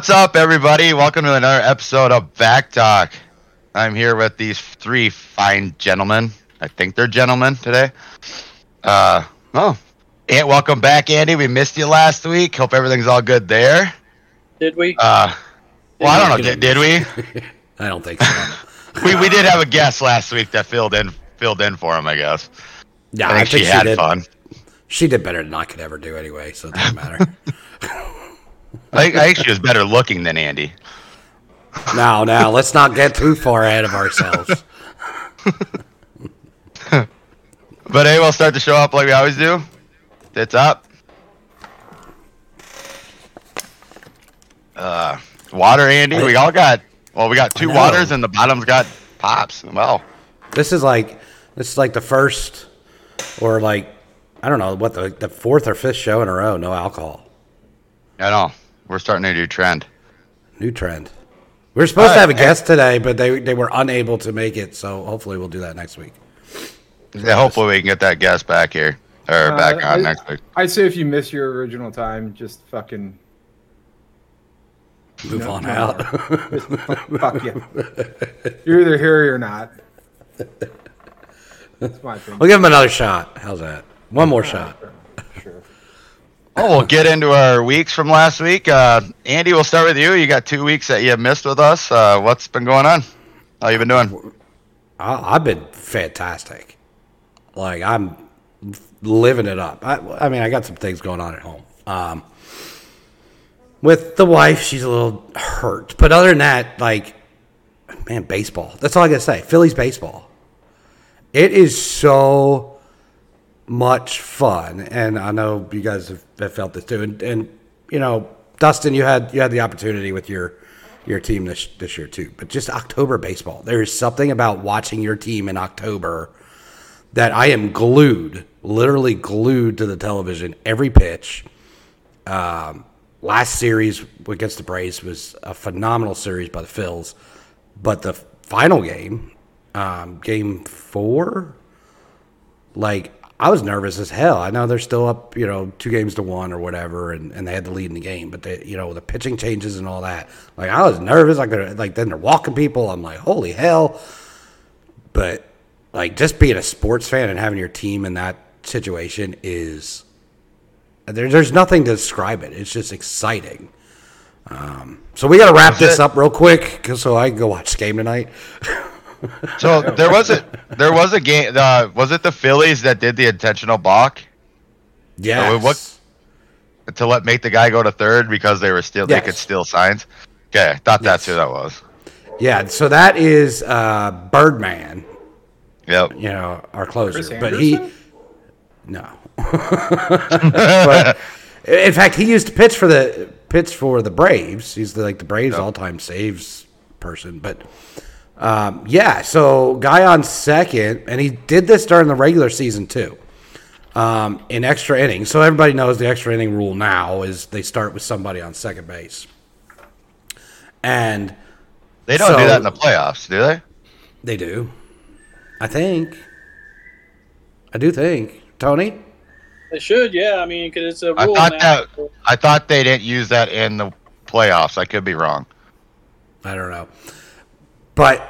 What's up, everybody? Welcome to another episode of BACC Talk. I'm here with these three fine gentlemen. I think they're gentlemen today. Uh, oh, and welcome back, Andy. We missed you last week. Hope everything's all good there. Did we? Uh, well, I don't know. Did, did we? I don't think so. we we did have a guest last week that filled in filled in for him. I guess. Yeah, I think, she had did, fun. She did better than I could ever do anyway, so it doesn't matter. I, think- I think she was better looking than Andy. now, now, let's not get too far ahead of ourselves. But hey, we'll start the show up like we always do. Tits up. Uh, water, Andy. We all got. Well, we got two waters, and the bottom's got pops. Well, This is like this is like the first or like I don't know what the the fourth or fifth show in a row no alcohol. I know we're starting a new trend. New trend. We were supposed to have a guest today, but they they were unable to make it, so hopefully we'll do that next week. Yeah, hopefully we can get that guest back here or Uh, back on I- next week. I'd say if you miss your original time, just fucking Move No, on no. out. just fuck you. You're either here or you're not. That's my opinion. we'll give him another shot. How's that? One more shot. Sure. Oh, we'll get into our weeks from last week. Uh, Andy, we'll start with you. You got two weeks that you have missed with us. Uh, what's been going on? How you been doing? I, I've been fantastic. Like I'm living it up. I, I mean, I got some things going on at home. Um, with the wife, she's a little hurt, but other than that, like, man, baseball. That's all I gotta say. Phillies baseball. It is so much fun, and I know you guys have, have felt this too. And, and you know, Dustin, you had you had the opportunity with your your team this this year too. But just October baseball, there is something about watching your team in October that I am glued, literally glued to the television every pitch. Um, last series against the Braves was a phenomenal series by the Phils, but the final game, um, game four, like I was nervous as hell. I know they're still up, you know, two games to one or whatever, and, and they had the lead in the game, but they, you know, the pitching changes and all that. Like I was nervous. I could like then they're walking people. I'm like, holy hell! But like just being a sports fan and having your team in that situation is there, there's nothing to describe it. It's just exciting. Um, so we got to wrap this it- up real quick so I can go watch the game tonight. So there was a there was a game. Uh, was it the Phillies that did the intentional balk Yeah. what- to let make the guy go to third because they were still they could steal signs? Okay, thought that's who that was. Yeah. So that is uh, Birdman. Yep. you know, our closer. Chris but he, no. but in fact, he used to pitch for the pitch for the Braves. He's the, like the Braves Yep. all time saves person. But um, yeah, so guy on second, and he did this during the regular season too. Um, in extra innings, so everybody knows the extra inning rule now is they start with somebody on second base, and They don't do that in the playoffs, do they? they do. I think. I do think Tony. They should, yeah. I mean, because it's a I rule thought now. that I thought they didn't use that in the playoffs. I could be wrong. I don't know. But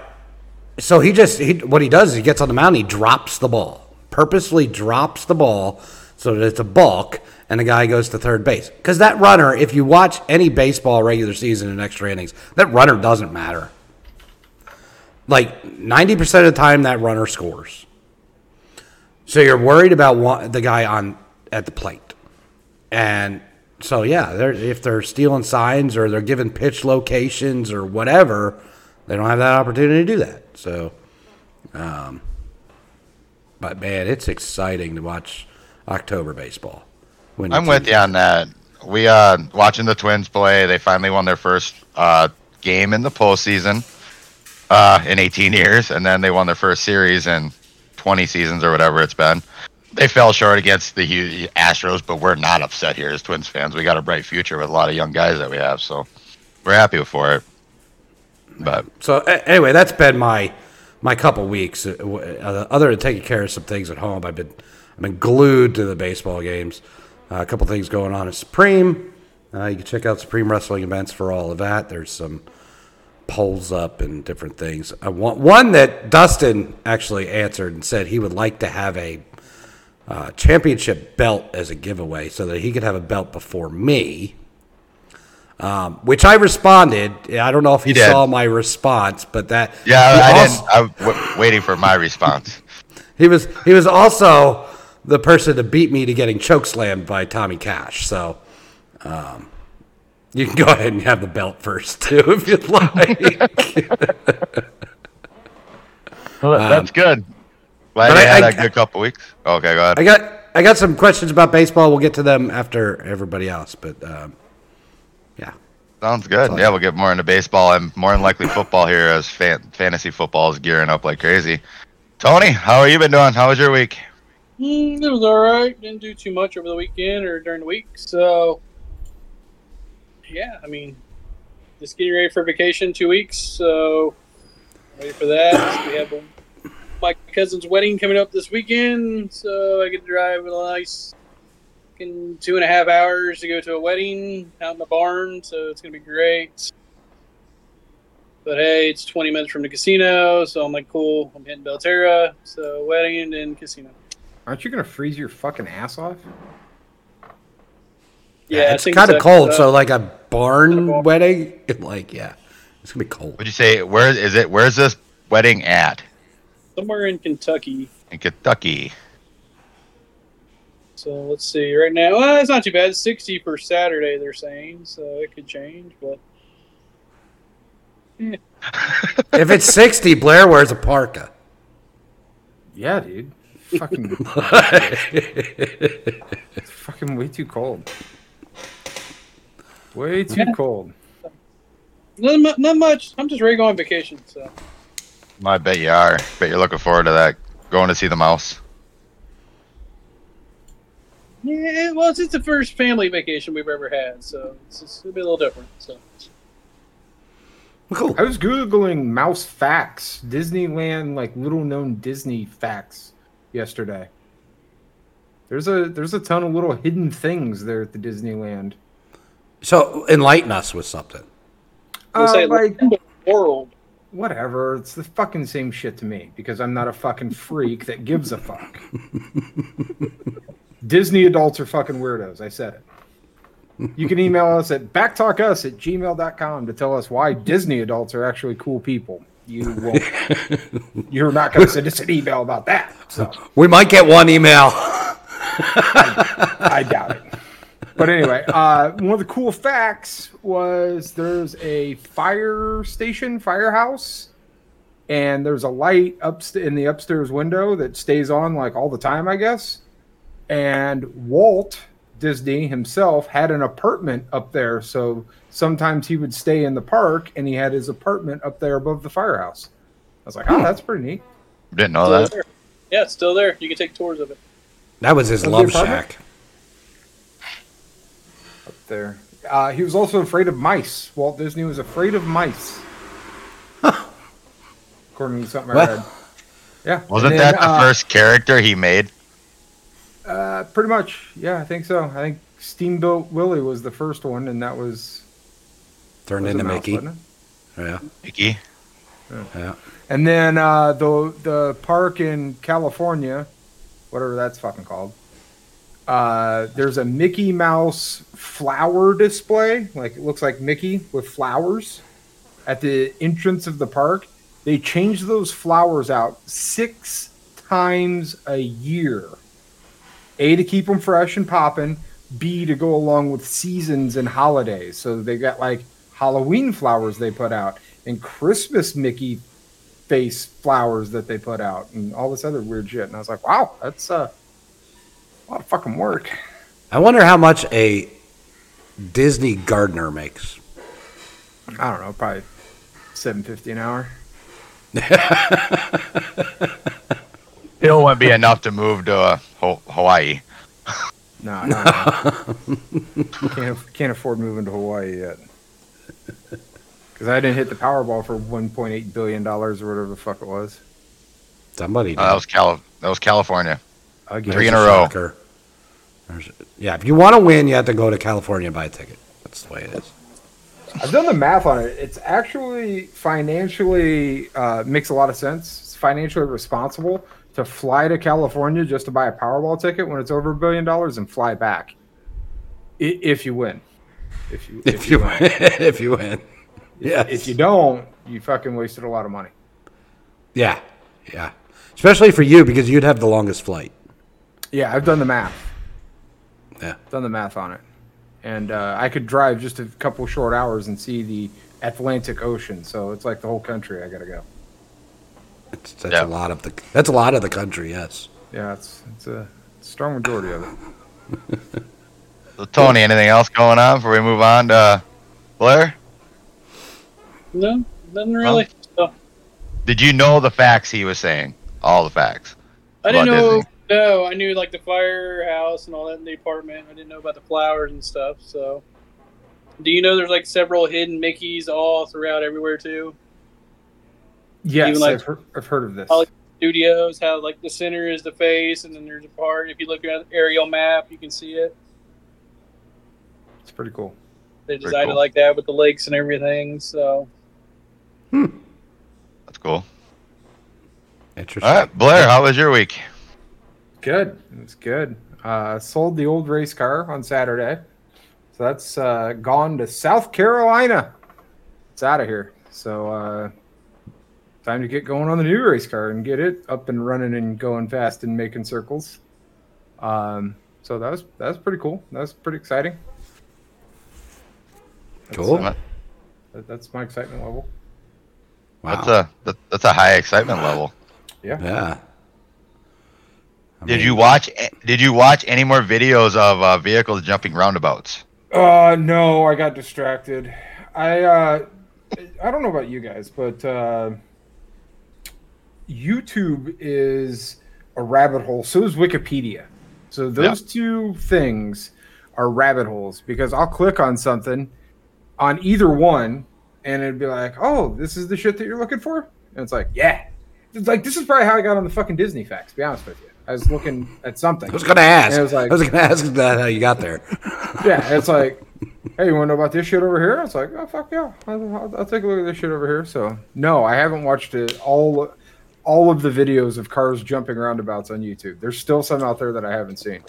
so he just he what he does is he gets on the mound, he drops the ball. Purposely drops the ball so that it's a balk and the guy goes to third base. Cuz that runner, if you watch any baseball regular season and extra innings, that runner doesn't matter. Like 90% of the time that runner scores. So you're worried about one, the guy on at the plate. And so yeah, they're, if they're stealing signs or they're giving pitch locations or whatever, they don't have that opportunity to do that. So, um, but man, it's exciting to watch October baseball. When I'm with you on that. We uh watching the Twins play. They finally won their first uh game in the postseason uh in 18 years, and then they won their first series in 20 seasons or whatever it's been. They fell short against the Astros, but we're not upset here as Twins fans. We got a bright future with a lot of young guys that we have, so we're happy for it. But So anyway, that's been my my couple weeks. Uh, uh, Other than taking care of some things at home, I've been I've been glued to the baseball games. Uh, a couple things going on at Supreme. Uh, you can check out Supreme Wrestling events for all of that. There's some polls up and different things. I want one that Dustin actually answered and said he would like to have a uh, championship belt as a giveaway so that he could have a belt before me. Um, which I responded. I don't know if he You saw my response, but that Yeah, I also- didn't. I'm w- waiting for my response. He was he was also the person to beat me to getting chokeslammed by Tommy Cash. So um, you can go ahead and have the belt first too if you'd like. Well, that's good. Glad I- had I- a good couple weeks. Okay, go ahead. I got I got some questions about baseball. We'll get to them after everybody else. But um, Sounds good. Yeah, we'll get more into baseball and more than likely football here as fan- fantasy football is gearing up like crazy. Tony, how have you been doing? How was your week? Mm, it was all right. Didn't do too much over the weekend or during the week. So, yeah, I mean, just getting ready for vacation two weeks. So, ready for that. we have my cousin's wedding coming up this weekend. So, I get to drive a nice fucking two and a half hours to go to a wedding out in the barn. So, it's going to be great. But hey, it's 20 minutes from the casino. So, I'm like, cool. I'm hitting Belterra. So, wedding and then casino. Aren't you gonna freeze your fucking ass off? Yeah, I it's kind of so. cold. Uh, So like a barn barn. wedding, like yeah, it's gonna be cold. Would you say where is it? Where's this wedding at? somewhere in Kentucky. In Kentucky. So let's see. Right now, well, it's not too bad. 60 for Saturday, they're saying, so it could change. But if it's sixty, Blair wears a parka. Yeah, dude. Fucking. it's fucking way too cold. Way too Yeah. cold. not, not much. I'm just ready to go on vacation. So I bet you are. Bet you're looking forward to that. Going to see the mouse. Yeah, well, it's, it's the first family vacation we've ever had, so it's, it's it'll be a little different. So Cool. I was googling mouse facts, Disneyland like little known Disney facts yesterday. There's a there's a ton of little hidden things there at the Disneyland. So enlighten us with something. we'll Uh, say like the world. whatever, it's the fucking same shit to me because I'm not a fucking freak that gives a fuck. Disney adults are fucking weirdos. I said it. You can email us at BACCtalkus at gmail.com to tell us why Disney adults are actually cool people. You won't. You're not going to send us an email about that. So We might get one email. I doubt it. But anyway, uh, one of the cool facts was there's a fire station, firehouse, and there's a light up in the upstairs window that stays on like all the time, I guess. And Walt Disney himself had an apartment up there, so sometimes he would stay in the park, and he had his apartment up there above the firehouse. I was like, oh, that's pretty neat. Didn't know Still that. there. Yeah, it's still there. You can take tours of it. That was his Of the love shack. Up there. Uh, he was also afraid of mice. Walt Disney was afraid of mice. According to something I read. Yeah. Wasn't then, that the uh, first character he made? Uh, pretty much. Yeah, I think so. I think Steamboat Willie was the first one, and that was, Turned was into mouse, Mickey. wasn't it? Yeah, Mickey. yeah. And then uh, the the park in California, whatever that's fucking called. Uh, there's a Mickey Mouse flower display, like it looks like Mickey with flowers at the entrance of the park. They change those flowers out six times a year. A to keep them fresh and popping. B to go along with seasons and holidays. So they got like Halloween flowers they put out and Christmas Mickey face flowers that they put out and all this other weird shit. And I was like, wow, that's uh, a lot of fucking work. I wonder how much a Disney gardener makes. I don't know, probably seven fifty an hour. It wouldn't be enough to move to uh, Ho- Hawaii. No, no, no. can't can't afford moving to Hawaii yet. Because I didn't hit the Powerball for one point eight billion dollars or whatever the fuck it was. Somebody. Uh, that was Cal. That was California. Again. Three in There's a row. There's- yeah, if you want to win, you have to go to California and buy a ticket. That's the way it is. I've done the math on it. It's actually financially uh, makes a lot of sense. It's financially responsible to fly to California just to buy a Powerball ticket when it's over a billion dollars and fly back if you win. If you If you win. if you win, yeah. if you don't, you fucking wasted a lot of money. yeah, yeah. Especially for you because you'd have the longest flight. Yeah, I've done the math. Yeah. Done the math on it, and uh, I could drive just a couple short hours and see the Atlantic Ocean. So it's like the whole country. I gotta go. It's, that's Yeah. a lot of the that's a lot of the country. Yes. Yeah, it's it's a strong majority of it. So, Tony, anything else going on before we move on to uh, Blair? No, nothing really. So, Did you know the facts he was saying? All the facts. I didn't know. Disney. No, I knew like the firehouse and all that in the apartment. I didn't know about the flowers and stuff. So, do you know there's like several hidden Mickey's all throughout everywhere too? Yes, Even like- I've, heard, I've heard of this. I like- Studios, how like the center is the face, and then there's a part. If you look at the aerial map, you can see it. It's pretty cool. They designed cool. it like that with the lakes and everything. So, hmm. That's cool. Interesting. All right, Blair, how was your week? Good. It was good. Uh, sold the old race car on Saturday. So that's uh, gone to South Carolina. It's out of here. So uh, time to get going on the new race car and get it up and running and going fast and making circles. Um, so that was that was pretty cool. That was pretty exciting. That's, Cool. uh, that- that's my excitement level. Wow. That's a that, that's a high excitement level. yeah. I Did you watch? Did you watch any more videos of uh, vehicles jumping roundabouts? Uh, no, I got distracted. I uh, I don't know about you guys, but uh, YouTube is a rabbit hole. So is Wikipedia. So those two things are rabbit holes because I'll click on something on either one, and it'd be like, "Oh, this is the shit that you're looking for," and it's like, "Yeah." It's like this is probably how I got on the fucking Disney facts. To be honest with you, I was looking at something. I was gonna ask. And it was like- I was gonna ask that how you got there. Yeah, it's like, hey, you want to know about this shit over here? It's like, oh fuck yeah, I'll, I'll, I'll take a look at this shit over here. So no, I haven't watched it all. All of the videos of cars jumping roundabouts on YouTube. There's still some out there that I haven't seen.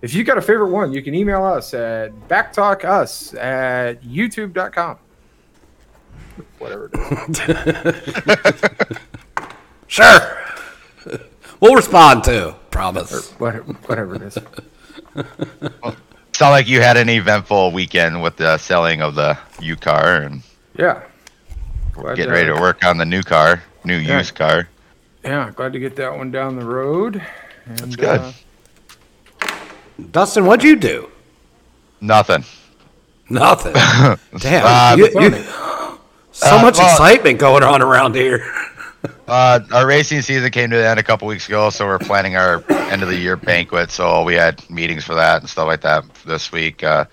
If you got a favorite one, you can email us at BACCtalkus at youtube.com. Whatever it is. Sure. We'll respond to. Promise. Whatever, whatever it is. Sound like you had an eventful weekend with the selling of the U car and Yeah. Glad getting to- ready to work on the new car, new Yeah. used car. Yeah, glad to get that one down the road. And, That's good. uh, Dustin, what'd you do? Nothing. Nothing. Damn. Uh, you, you, so Uh, much well- excitement going on around here. Uh, our racing season came to the end a couple weeks ago, so we're planning our end of the year banquet. So we had meetings for that and stuff like that this week. Uh,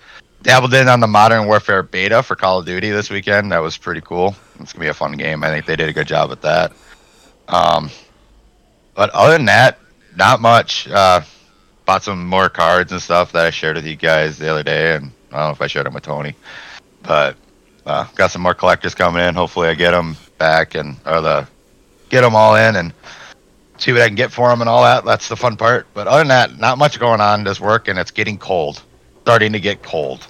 dabbled in on the Modern Warfare beta for Call of Duty this weekend. That was pretty cool. It's gonna be a fun game. I think they did a good job with that. Um, but other than that, not much. Uh, bought some more cards and stuff that I shared with you guys the other day, and I don't know if I shared them with Tony, but uh, got some more collectors coming in. Hopefully, I get them back and or the get them all in and see what I can get for them and all that. That's the fun part. But other than that, not much going on. Just work, and it's getting cold. Starting to get cold.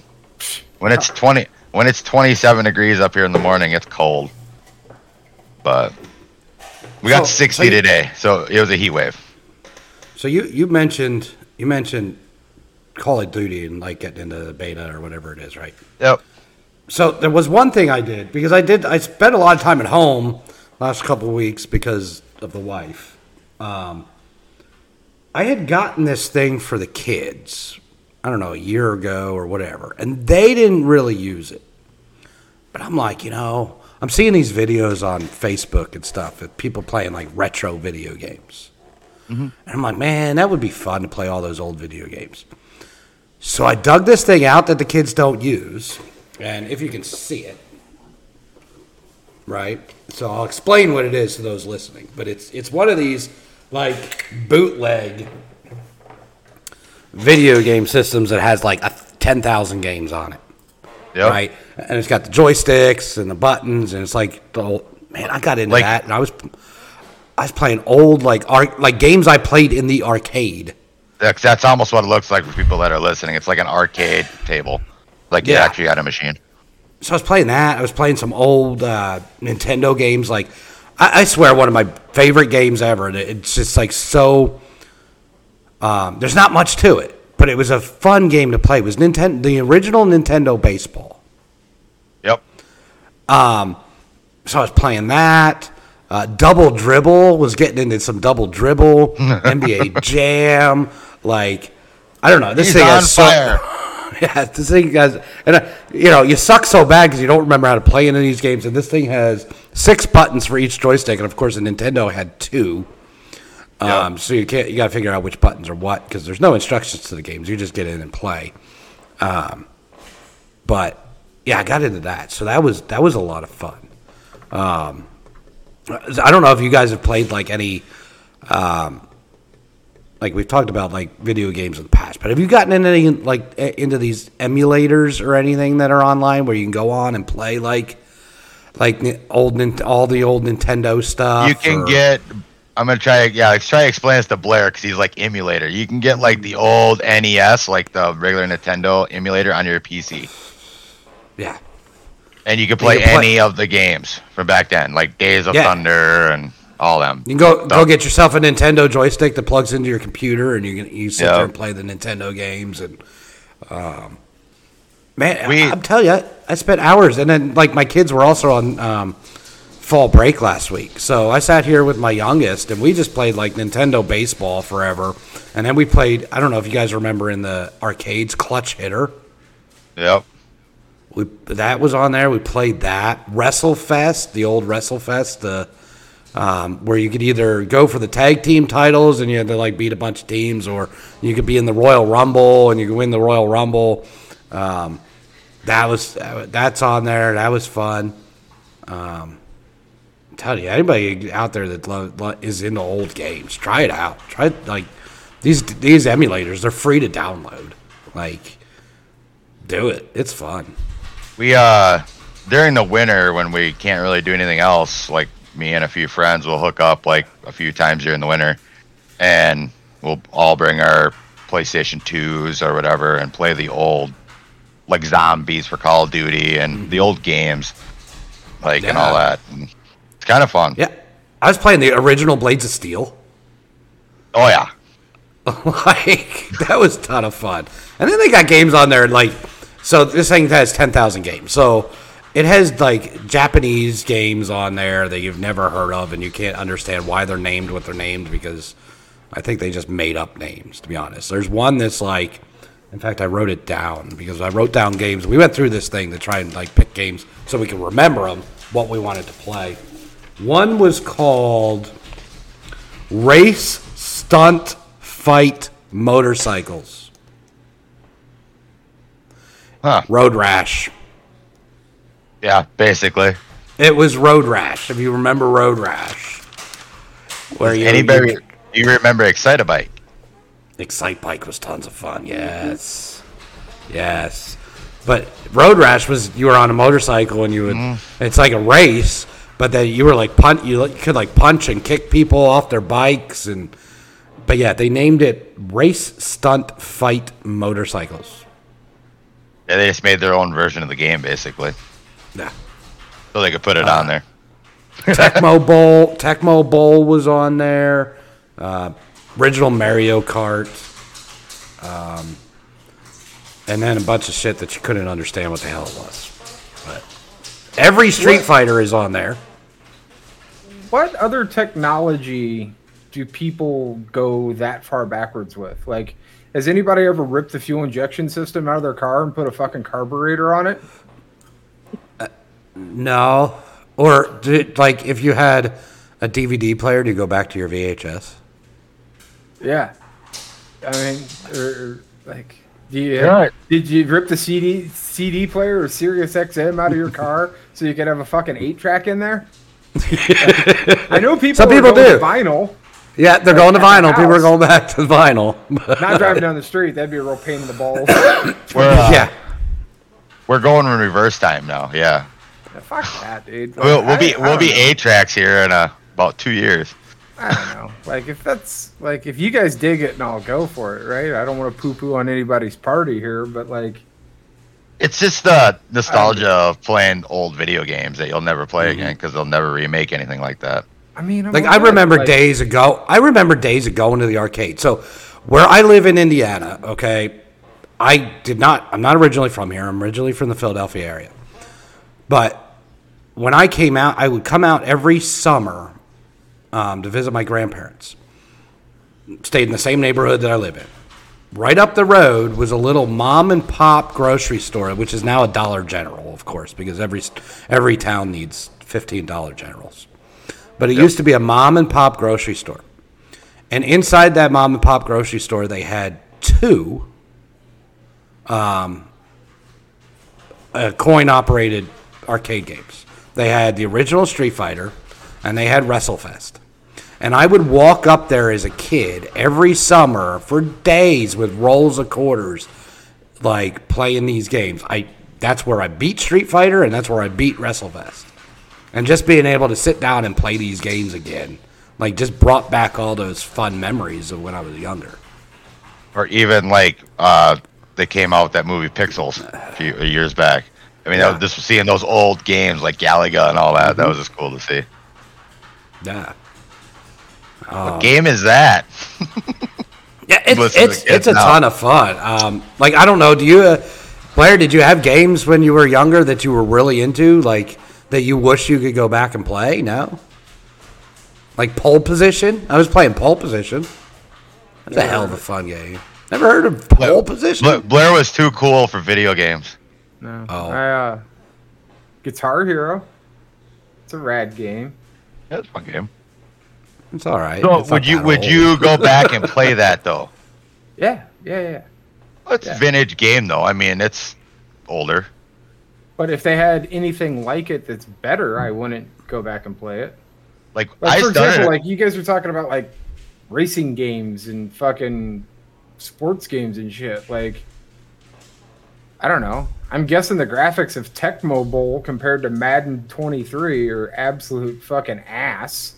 When it's twenty, when it's twenty-seven degrees up here in the morning, it's cold. But we got So- sixty so you- today, so it was a heat wave. So you you mentioned you mentioned Call of Duty and like getting into the beta or whatever it is, right? Yep. So there was one thing I did because I did I spent a lot of time at home last couple of weeks because of the wife. Um, I had gotten this thing for the kids. I don't know a year ago or whatever, and they didn't really use it. But I'm like, you know, I'm seeing these videos on Facebook and stuff of people playing like retro video games. Mm-hmm. And I'm like, man, that would be fun to play all those old video games. So I dug this thing out that the kids don't use. And if you can see it, right? So I'll explain what it is to those listening. But it's it's one of these like bootleg video game systems that has like a 10,000 games on it. Yep. right? And it's got the joysticks and the buttons, and it's like the whole, man. I got into Like- that, and I was I was playing old like arc like games I played in the arcade. That's, that's almost what it looks like for people that are listening. It's like an arcade table, like you Yeah. actually had a machine. So I was playing that. I was playing some old uh, Nintendo games. Like I, I swear, one of my favorite games ever. And it- it's just like so. Um, there's not much to it, but it was a fun game to play. It was Nintendo, the original Nintendo baseball. Yep. Um, so I was playing that. Uh, double dribble was getting into some double dribble. NBA Jam, like I don't know. This He's thing on has so- fire. yeah, this thing has, and uh, you know, you suck so bad because you don't remember how to play any of these games. And this thing has six buttons for each joystick, and of course, the Nintendo had two. Um, so you can't, you got to figure out which buttons are what because there's no instructions to the games. You just get in and play. Um, but yeah, I got into that, so that was that was a lot of fun. Um, I don't know if you guys have played like any, um, like we've talked about like video games in the past, but have you gotten into any like into these emulators or anything that are online where you can go on and play like like old all the old Nintendo stuff? you can or- get. I'm gonna try. Yeah, let's try to explain this to Blair because he's like emulator. You can get like the old NES, like the regular Nintendo emulator, on your PC, yeah. and you can play, can play- any of the games from back then, like Days of Yeah. Thunder and all them. You can go go get yourself a Nintendo joystick that plugs into your computer, and you can you sit Yeah. there and play the Nintendo games. And um, man, We- I'm telling you, I, I spent hours, and then like my kids were also on um, fall break last week, so I sat here with my youngest, and we just played like Nintendo baseball forever. And then we played. I don't know if you guys remember in the arcades, Clutch Hitter. Yep. We that was on there. We played that WrestleFest, the old WrestleFest, the um, where you could either go for the tag team titles and you had to like beat a bunch of teams, or you could be in the Royal Rumble and you could win the Royal Rumble. Um, that was that's on there. That was fun. Um, I'm you, anybody out there that lo- lo- is into old games, try it out. Try like these these emulators. They're free to download. Like, do it. It's fun. We uh during the winter when we can't really do anything else, like me and a few friends will hook up like a few times during the winter and we'll all bring our PlayStation 2s or whatever and play the old like zombies for Call of Duty and the old games like and all that. And it's kind of fun. Yeah, I was playing the original Blades of Steel. Oh yeah. like that was a ton of fun. And then they got games on there like so this thing has 10,000 games. So it has like Japanese games on there that you've never heard of and you can't understand why they're named what they're named because I think they just made up names to be honest. There's one that's like in fact I wrote it down because I wrote down games. We went through this thing to try and like pick games so we can remember them what we wanted to play. One was called Race Stunt Fight Motorcycles. Huh. Road Rash. Yeah, basically. It was Road Rash, if you remember Road Rash. Where you, Anybody you remember Excitebike? Excite Bike was tons of fun. Yes. Yes. But Road Rash was you were on a motorcycle and you would mm. it's like a race, but then you were like punt you could like punch and kick people off their bikes and but yeah, they named it Race Stunt Fight Motorcycles. Yeah, they just made their own version of the game basically. Yeah. So they could put it Uh, on there. Tecmo Bowl, Tecmo Bowl was on there. Uh, original Mario Kart. Um, and then a bunch of shit that you couldn't understand what the hell it was. But every Street Fighter is on there. What other technology do people go that far backwards with? Like, has anybody ever ripped the fuel injection system out of their car and put a fucking carburetor on it? Uh, no. Or did, like if you had a DVD player, do you go back to your VHS? Yeah. I mean, or, or, like, do you, Yeah. did you rip the CD CD player or Sirius XM out of your car so you could have a fucking eight track in there? I know people. Some are people going do. to vinyl. Yeah, they're going to at the vinyl. People are going back to vinyl. Not driving down the street. That'd be a real pain in the balls. We're, uh, yeah. We're going in reverse time now. Yeah, Yeah, fuck that, dude. we'll, we'll I- be I we'll don't be know. eight tracks here in uh, about two years. I don't know. Like if that's like if you guys dig it, and I'll go for it, right? I don't want to poo poo on anybody's party here, but like, It's just the nostalgia of playing old video games that you'll never play Mm-hmm. again because they'll never remake anything like that. I mean, I'm Like I remember like, days ago. I remember days of going to the arcade. So where I live in Indiana, okay, I did not. I'm not originally from here. I'm originally from the Philadelphia area. But when I came out, I would come out every summer um, to visit my grandparents. Stayed in the same neighborhood that I live in. Right up the road was a little mom and pop grocery store, which is now a Dollar General, of course, because every every town needs fifteen Dollar Generals. But it used to be a mom and pop grocery store. And inside that mom and pop grocery store, they had two um, uh, coin operated arcade games. They had the original Street Fighter and they had WrestleFest. And I would walk up there as a kid every summer for days with rolls of quarters, like playing these games. I that's where I beat Street Fighter and that's where I beat WrestleFest and just being able to sit down and play these games again like just brought back all those fun memories of when i was younger Or even like uh, they came out with that movie Pixels a few years back. I mean, that was, just seeing those old games like Galaga and all that. Mm-hmm. That was just cool to see. yeah what game is that? yeah it's Listen it's, the it's a now. ton of fun um, like i don't know do you uh, blair did you have games when you were younger that you were really into like that you wish you could go back and play no like pole position i was playing pole position that's a hell of a fun game never heard of pole position Bla- Blair was too cool for video games. No. Oh. I, uh, Guitar Hero. It's a rad game. Yeah, it's a fun game. It's all right So It's not would you that would old. you go back and play that though? Yeah, yeah, yeah. It's Yeah. vintage game though. I mean, it's older. But if they had anything like it that's better, I wouldn't go back and play it. Like, Like I for started. example, like you guys were talking about like racing games and fucking sports games and shit. Like I don't know. I'm guessing the graphics of Tecmo Bowl compared to Madden 23 are absolute fucking ass.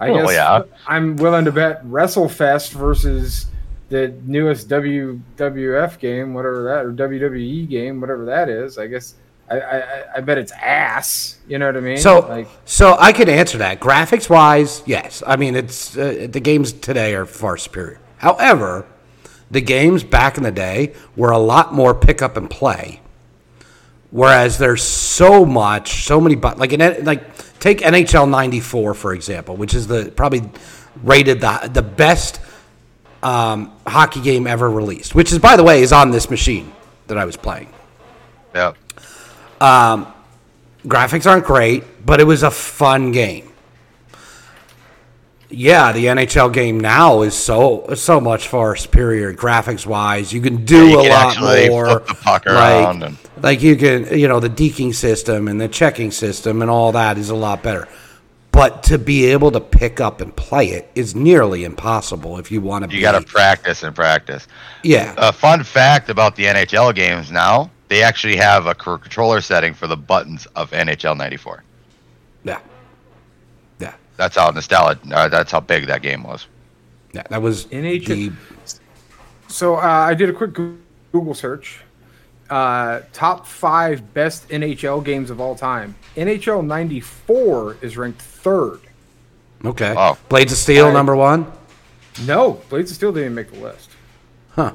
I Well, guess yeah. I'm willing to bet WrestleFest versus the newest WWF game, whatever that, or WWE game, whatever that is. I guess I, I, I- bet it's ass. You know what I mean? So, like, so I could answer that. Graphics wise, yes. I mean, it's uh, the games today are far superior. However, the games back in the day were a lot more pick up and play. Whereas there's so much, so many, but like in, like take NHL '94 for example, which is the probably rated the the best um, hockey game ever released. Which is, by the way, is on this machine that I was playing yeah. graphics aren't great, but it was a fun game. Yeah, the NHL game now is so so much far superior graphics wise. You can do you a can lot more. flip the puck like, and- like you can, you know, the deking system and the checking system and all that is a lot better. But to be able to pick up and play it is nearly impossible if you want to. You got to practice and practice. yeah. A fun fact about the NHL games now: they actually have a controller setting for the buttons of NHL '94. yeah, yeah, That's how nostalgic. Uh, that's how big that game was. yeah. That was NHL the So uh, I did a quick Google search. Uh, top five best NHL games of all time. NHL '94 is ranked third. okay. Wow. Blades of Steel I- number one. No, Blades of Steel didn't make the list. Huh.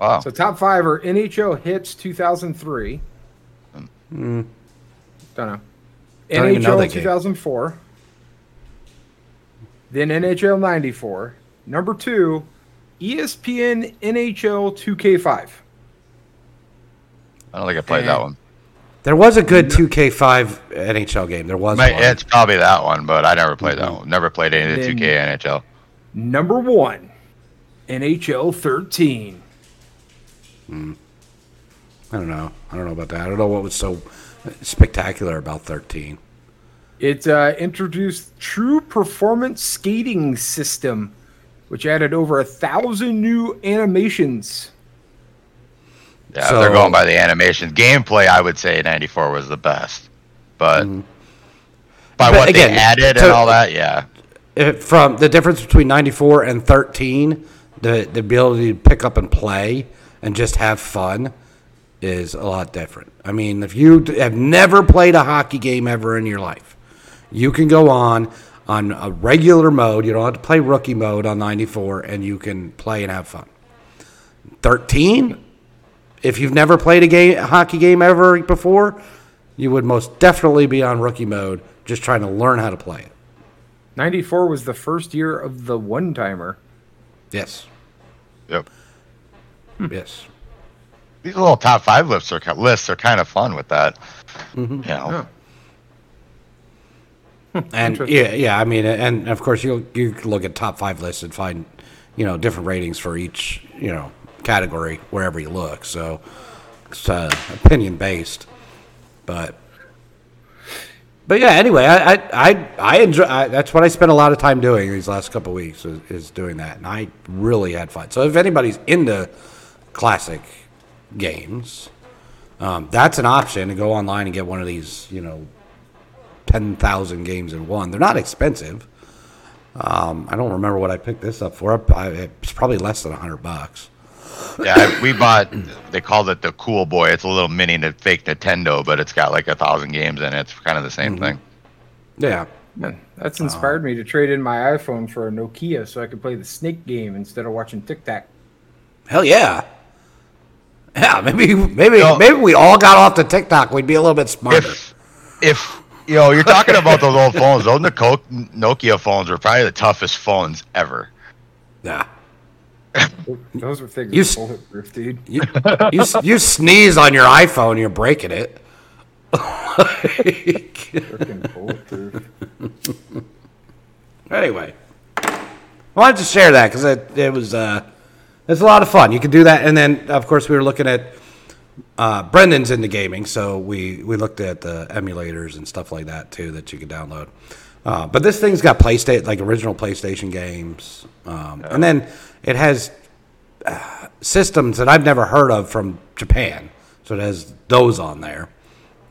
Wow. So top five are NHL Hitz 2003. Don't know. Don't even know NHL that game. 2004. Then NHL 94. Number two, ESPN NHL 2K5. I don't think I played that eh. one. There was a good mm-hmm. 2K5 NHL game. There was Might- one. It's probably that one, but I never played that mm-hmm. one. Never played any of the 2K NHL. Number one, NHL 13. Hmm. I don't know. I don't know about that. I don't know what was so spectacular about 13. It uh, introduced True Performance Skating System, which added over a thousand new animations. Yeah, So- they're going by the animations. Gameplay, I would say 94 was the best. But by Mm-hmm. But what again, they added to- and all that, yeah. it, from the difference between 94 and 13 the, the ability to pick up and play and just have fun is a lot different i mean if you have never played a hockey game ever in your life you can go on on a regular mode. You don't have to play rookie mode on 94 and you can play and have fun. 13 if you've never played a game a hockey game ever before you would most definitely be on rookie mode just trying to learn how to play it. 94 was the first year of the one timer. yes. Yep. yes. These little top five lists are lists are kind of fun with that. Mm-hmm. You know, And yeah, yeah. I mean, and of course you you look at top five lists and find you know different ratings for each you know category wherever you look. So it's uh, opinion based, but but yeah. Anyway, I I I, I enjoy. I, that's what I spent a lot of time doing these last couple of weeks is, is doing that, and I really had fun. So if anybody's into classic games, um, that's an option to go online and get one of these. You know, ten thousand games in one. They're not expensive. Um, I don't remember what I picked this up for. I, it's probably less than a hundred bucks. yeah, I- we bought. They called it the Cool Boy. It's a little mini n- fake Nintendo, but it's got like a thousand games in it. It's kind of the Mm-hmm. same thing. Yeah, Man, that's inspired me to trade in my iPhone for a Nokia so I could play the Snake game instead of watching TikTok. hell yeah, yeah. Maybe maybe No. maybe we all got off the TikTok. We'd be a little bit smarter. If if you know, you're talking about those old phones. Those Nokia Nokia phones were probably the toughest phones ever. yeah. Those were things You s- bulletproof, dude. You, you you sneeze on your iPhone, you're breaking it. Anyway, I wanted to share that because it, it was uh, it's a lot of fun. You can do that, and then of course we were looking at uh, Brendan's into gaming, so we we looked at the emulators and stuff like that too that you could download. Uh, but this thing's got PlayStation, like original PlayStation games, um, and then it has uh, systems that I've never heard of from Japan. So it has those on there.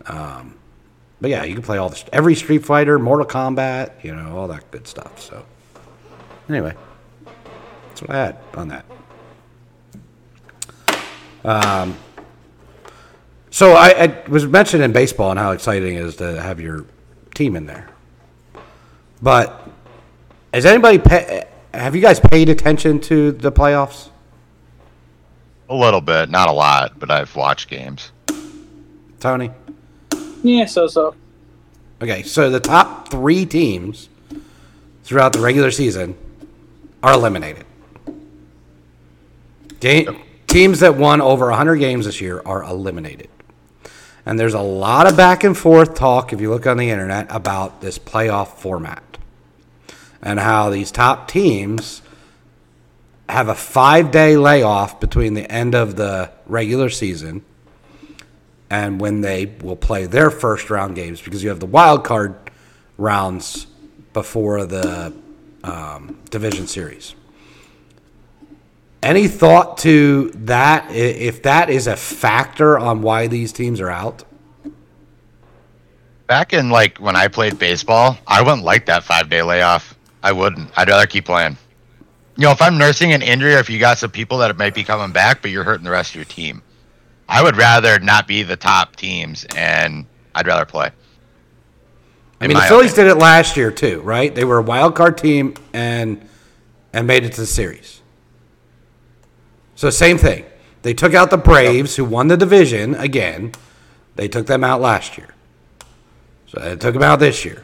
Um, but yeah, you can play all the every Street Fighter, Mortal Kombat, you know, all that good stuff. So anyway, that's what I had on that. Um, so I, I was mentioning baseball and how exciting it is to have your team in there. But has anybody pay, have you guys paid attention to the playoffs? A little bit, not a lot, but I've watched games. Tony? Yeah, so so. Okay, so the top three teams throughout the regular season are eliminated. Ga- Teams that won over 100 games this year are eliminated. And there's a lot of back and forth talk, if you look on the internet, about this playoff format and how these top teams have a five day layoff between the end of the regular season and when they will play their first round games because you have the wild card rounds before the um, division series. Any thought to that? If that is a factor on why these teams are out? Back in like when I played baseball, I wouldn't like that five day layoff. I wouldn't. I'd rather keep playing. You know, if I'm nursing an injury, or if you got some people that might be coming back, but you're hurting the rest of your team, I would rather not be the top teams, and I'd rather play. I mean, the Phillies opinion. did it last year too, right? They were a wild card team and and made it to the series. So same thing. They took out the Braves, who won the division again. They took them out last year. So they took them out this year.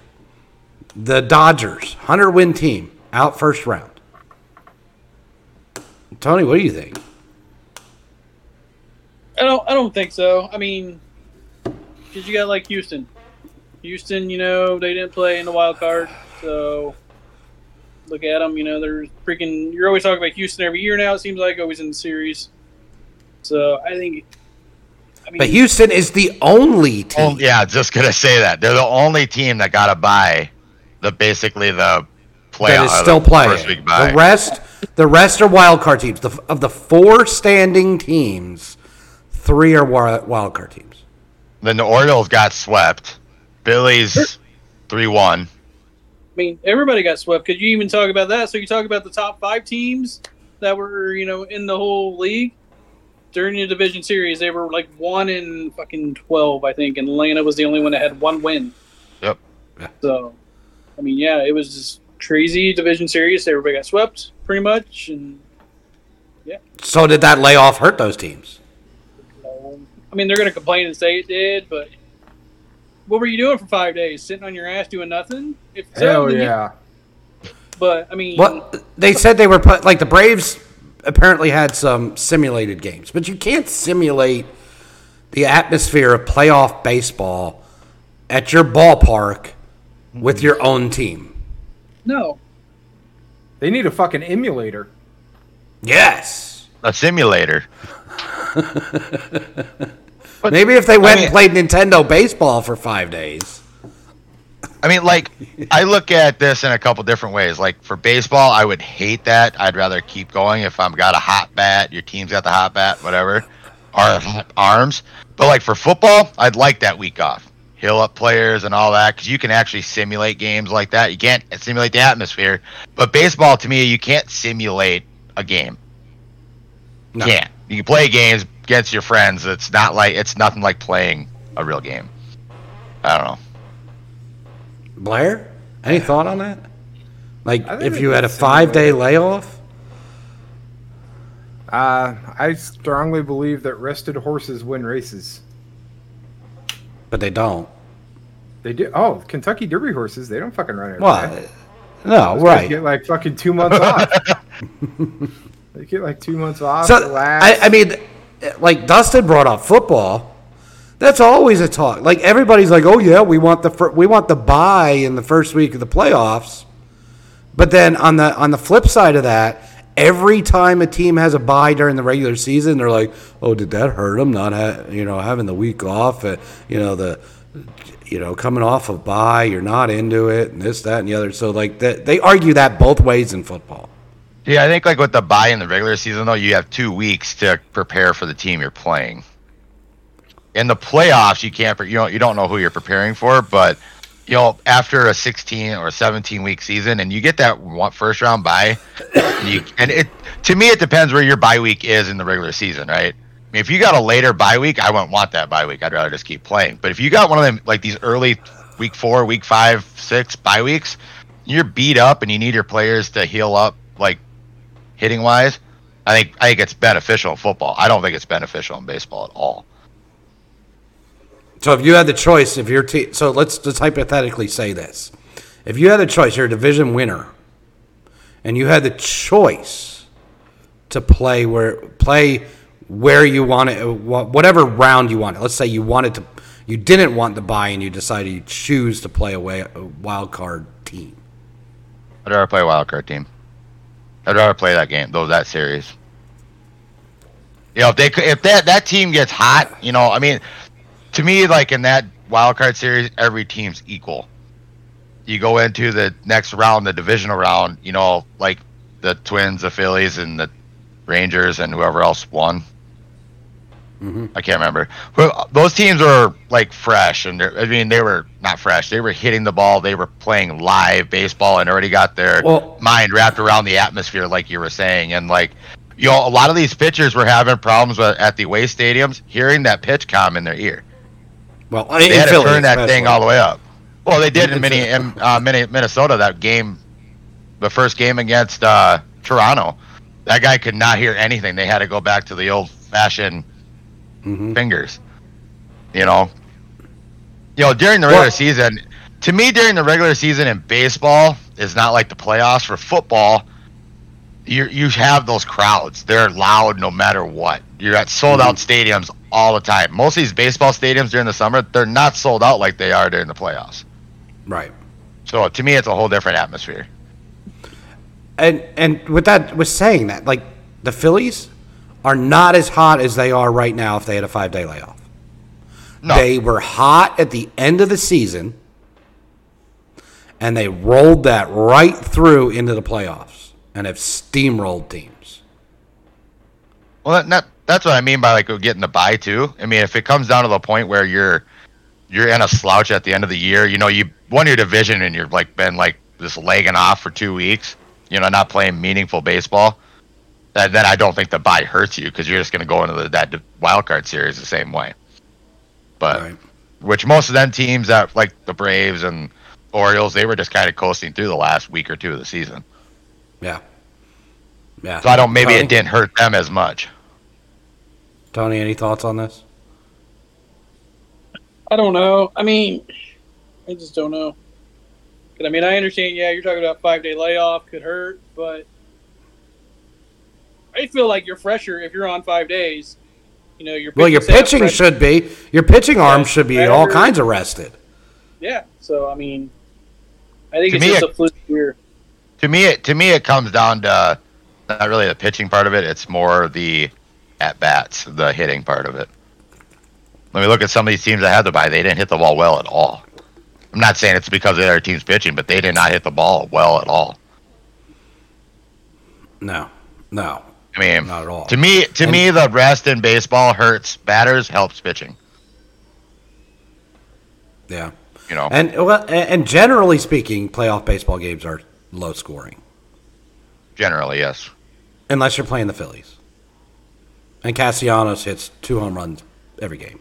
The Dodgers, hundred win team, out first round. Tony, what do you think? I don't. I don't think so. I mean, because you got like Houston. Houston, you know, they didn't play in the wild card, so look at them. You know, they're freaking. You're always talking about Houston every year now. It seems like always in the series. So I think. I mean, But Houston is the only team. Oh, yeah, just gonna say that they're the only team that got to buy the basically the playoff that is uh, still the playing. First week. The rest, the rest are wild card teams. The, of the four standing teams, three are wild card teams. Then the Orioles got swept. Philly's three one. I mean, everybody got swept. Could you even talk about that? So you talk about the top five teams that were, you know, in the whole league during the division series. They were like one in fucking twelve, I think, and Atlanta was the only one that had one win. Yep. Yeah. So, I mean, yeah, it was just crazy division series. Everybody got swept pretty much, and yeah. So did that layoff hurt those teams? um, I mean, they're going to complain and say it did, but what were you doing for five days? Sitting on your ass doing nothing? If so, Hell then you- yeah. but I mean, What they said they were put like the Braves apparently had some simulated games, but you can't simulate the atmosphere of playoff baseball at your ballpark with your own team. no. They need a fucking emulator. Yes. A simulator. Maybe if they went mean- and played Nintendo baseball for five days. I mean, like, I look at this in a couple different ways. Like for baseball, I would hate that. I'd rather keep going if I'm got a hot bat, your team's got the hot bat, whatever, or arms. But like for football, I'd like that week off, heal up players and all that, because you can actually simulate games like that. You can't simulate the atmosphere, but baseball to me, you can't simulate a game. No. You can't. You can play games against your friends. It's not like it's nothing like playing a real game. I don't know. Blair, any thought on that? Like, if you had a five day layoff, Uh, I strongly believe that rested horses win races. but they don't. They do. Oh, Kentucky Derby horses, they don't fucking run every Well, day. no, Those right. Get like fucking two months off. they get like two months off. So relax. I, I mean, like Dustin brought up football. That's always a talk. Like everybody's like, "Oh yeah, we want the fir- we want the buy in the first week of the playoffs." But then on the on the flip side of that, every time a team has a buy during the regular season, they're like, "Oh, did that hurt them not ha- you know having the week off? Uh, you know the you know coming off of buy, you're not into it, and this, that, and the other." So like that, they argue that both ways in football. Yeah, I think like with the buy in the regular season though, you have two weeks to prepare for the team you're playing. In the playoffs, you can't. You don't. You don't know who you're preparing for, but you know after a 16 or 17 week season, and you get that one first round bye, and you and it to me it depends where your bye week is in the regular season, right? I mean, if you got a later bye week, I wouldn't want that bye week. I'd rather just keep playing. But if you got one of them like these early week four, week five, six bye weeks, you're beat up and you need your players to heal up like hitting wise. I think I think it's beneficial in football. I don't think it's beneficial in baseball at all. So if you had the choice, if your team, so let's just hypothetically say this: if you had a choice, you're a division winner, and you had the choice to play where play where you want it, whatever round you want. Let's say you wanted to, you didn't want to buy, and you decided you choose to play a, way, a wild card team. I'd rather play a wild card team. I'd rather play that game, though that series. You know, if they if that that team gets hot, you know, I mean, to me, like in that wild card series, every team's equal. You go into the next round, the divisional round, you know, like the Twins, the Phillies, and the Rangers, and whoever else won. I can't remember. Well, those teams were like fresh, and I mean, they were not fresh. They were hitting the ball. They were playing live baseball, and already got their Well- mind wrapped around the atmosphere, like you were saying. And like, you know, a lot of these pitchers were having problems with, at the away stadiums, hearing that PitchCom in their ear. Well, They had to turn that thing all the way up. Well, they did in, In in uh, Minnesota. That game, the first game against uh, Toronto, that guy could not hear anything. They had to go back to the old fashioned Mhm. fingers. You know, you know during the regular Well- season. To me, during the regular season in baseball is not like the playoffs. For football, you you have those crowds. They're loud no matter what. You're at sold out stadiums all the time. Most of these baseball stadiums during the summer, they're not sold out like they are during the playoffs. Right. So to me, it's a whole different atmosphere. And and with that, with saying that, like the Phillies are not as hot as they are right now if they had a five day layoff. No, They were hot at the end of the season, and they rolled that right through into the playoffs and have steamrolled teams. well, not, not that's what I mean by like getting the buy too. I mean, if it comes down to the point where you're you're in a slouch at the end of the year, you know, you won your division and you're like been like just lagging off for two weeks, you know, not playing meaningful baseball. That, then I don't think the buy hurts you because you're just going to go into the, that wild card series the same way. But Right. which most of them teams that like the Braves and Orioles, they were just kind of coasting through the last week or two of the season. Yeah. Yeah. So I don't. Maybe Tony? it didn't hurt them as much. Tony, any thoughts on this? I don't know. I mean, I just don't know. 'Cause, I mean, I understand. Yeah, you're talking about five day layoff could hurt, but I feel like you're fresher if you're on five days. You know, your Well, your pitching should be. Your pitching arm Yeah, should be all kinds of rested. Yeah. So I mean, I think To it's me, just it- a fluke year. To me, it to me it comes down to not really the pitching part of it. It's more the at bats, the hitting part of it. Let me look at some of these teams that had to buy, they didn't hit the ball well at all. I'm not saying it's because of their team's pitching, but they did not hit the ball well at all. No, no, I mean, not at all. to me, to And- me, the rest in baseball hurts batters, helps pitching. Yeah, You know, and well, and generally speaking, playoff baseball games are low scoring generally, yes. unless you're playing the Phillies. And Castellanos hits two home runs every game.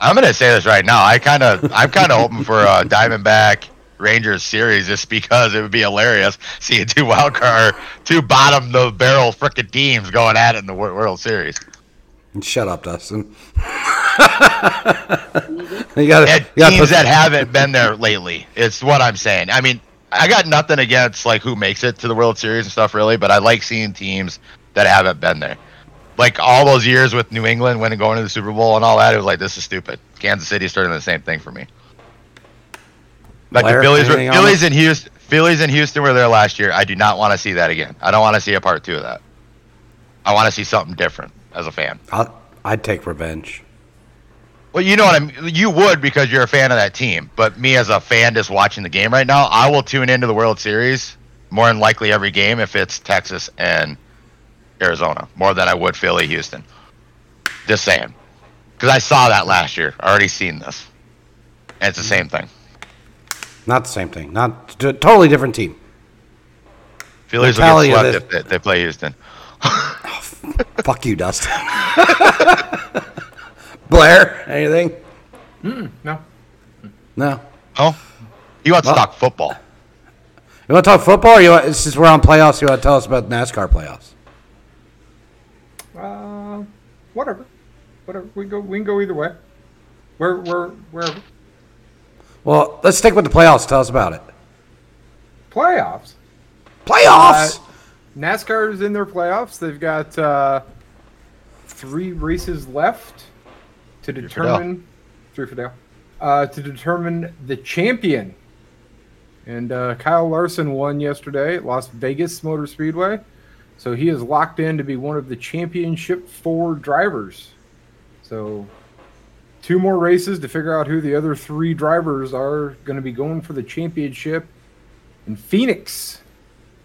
I'm gonna say this right now. I kind of, I'm kind of hoping for a Diamondback Rangers series just because it would be hilarious seeing two wild card, two bottom the barrel frickin' teams going at it in the World Series. Shut up, Dustin. you got teams that haven't been there lately. It's what I'm saying. I mean, I got nothing against like who makes it to the World Series and stuff really, but I like seeing teams that haven't been there. Like all those years with New England when going to the Super Bowl and all that, it was like this is stupid. Kansas City's starting the same thing for me. Like Blair, the Phillies, were, Phillies and Houston, Phillies and Houston were there last year. I do not want to see that again. I don't want to see a part two of that. I want to see something different as a fan. I'll, I'd take revenge. Well, you know what I mean. You would because you're a fan of that team. But me as a fan just watching the game right now, I will tune into the World Series more than likely every game if it's Texas and Arizona more than I would Philly, Houston. Just saying, because I saw that last year. I already seen this, and it's the same thing. Not the same thing. Not t- totally different team. Phillies Mentality will of get this- swept if they, they play Houston. Fuck you, Dustin. Blair, anything? No. No. Oh, he wants Well- to talk football. You want to talk football? Or you want, since we're on playoffs, you want to tell us about NASCAR playoffs? Uh, whatever. Whatever. We go. We can go either way. Where? Where? Wherever. Well, let's stick with the playoffs. Tell us about it. Playoffs. Playoffs. Uh, NASCAR is in their playoffs. They've got uh, three races left to for determine three for Dale uh, to determine the champion. And uh, Kyle Larson won yesterday at Las Vegas Motor Speedway, so he is locked in to be one of the championship four drivers. So, two more races to figure out who the other three drivers are going to be going for the championship in Phoenix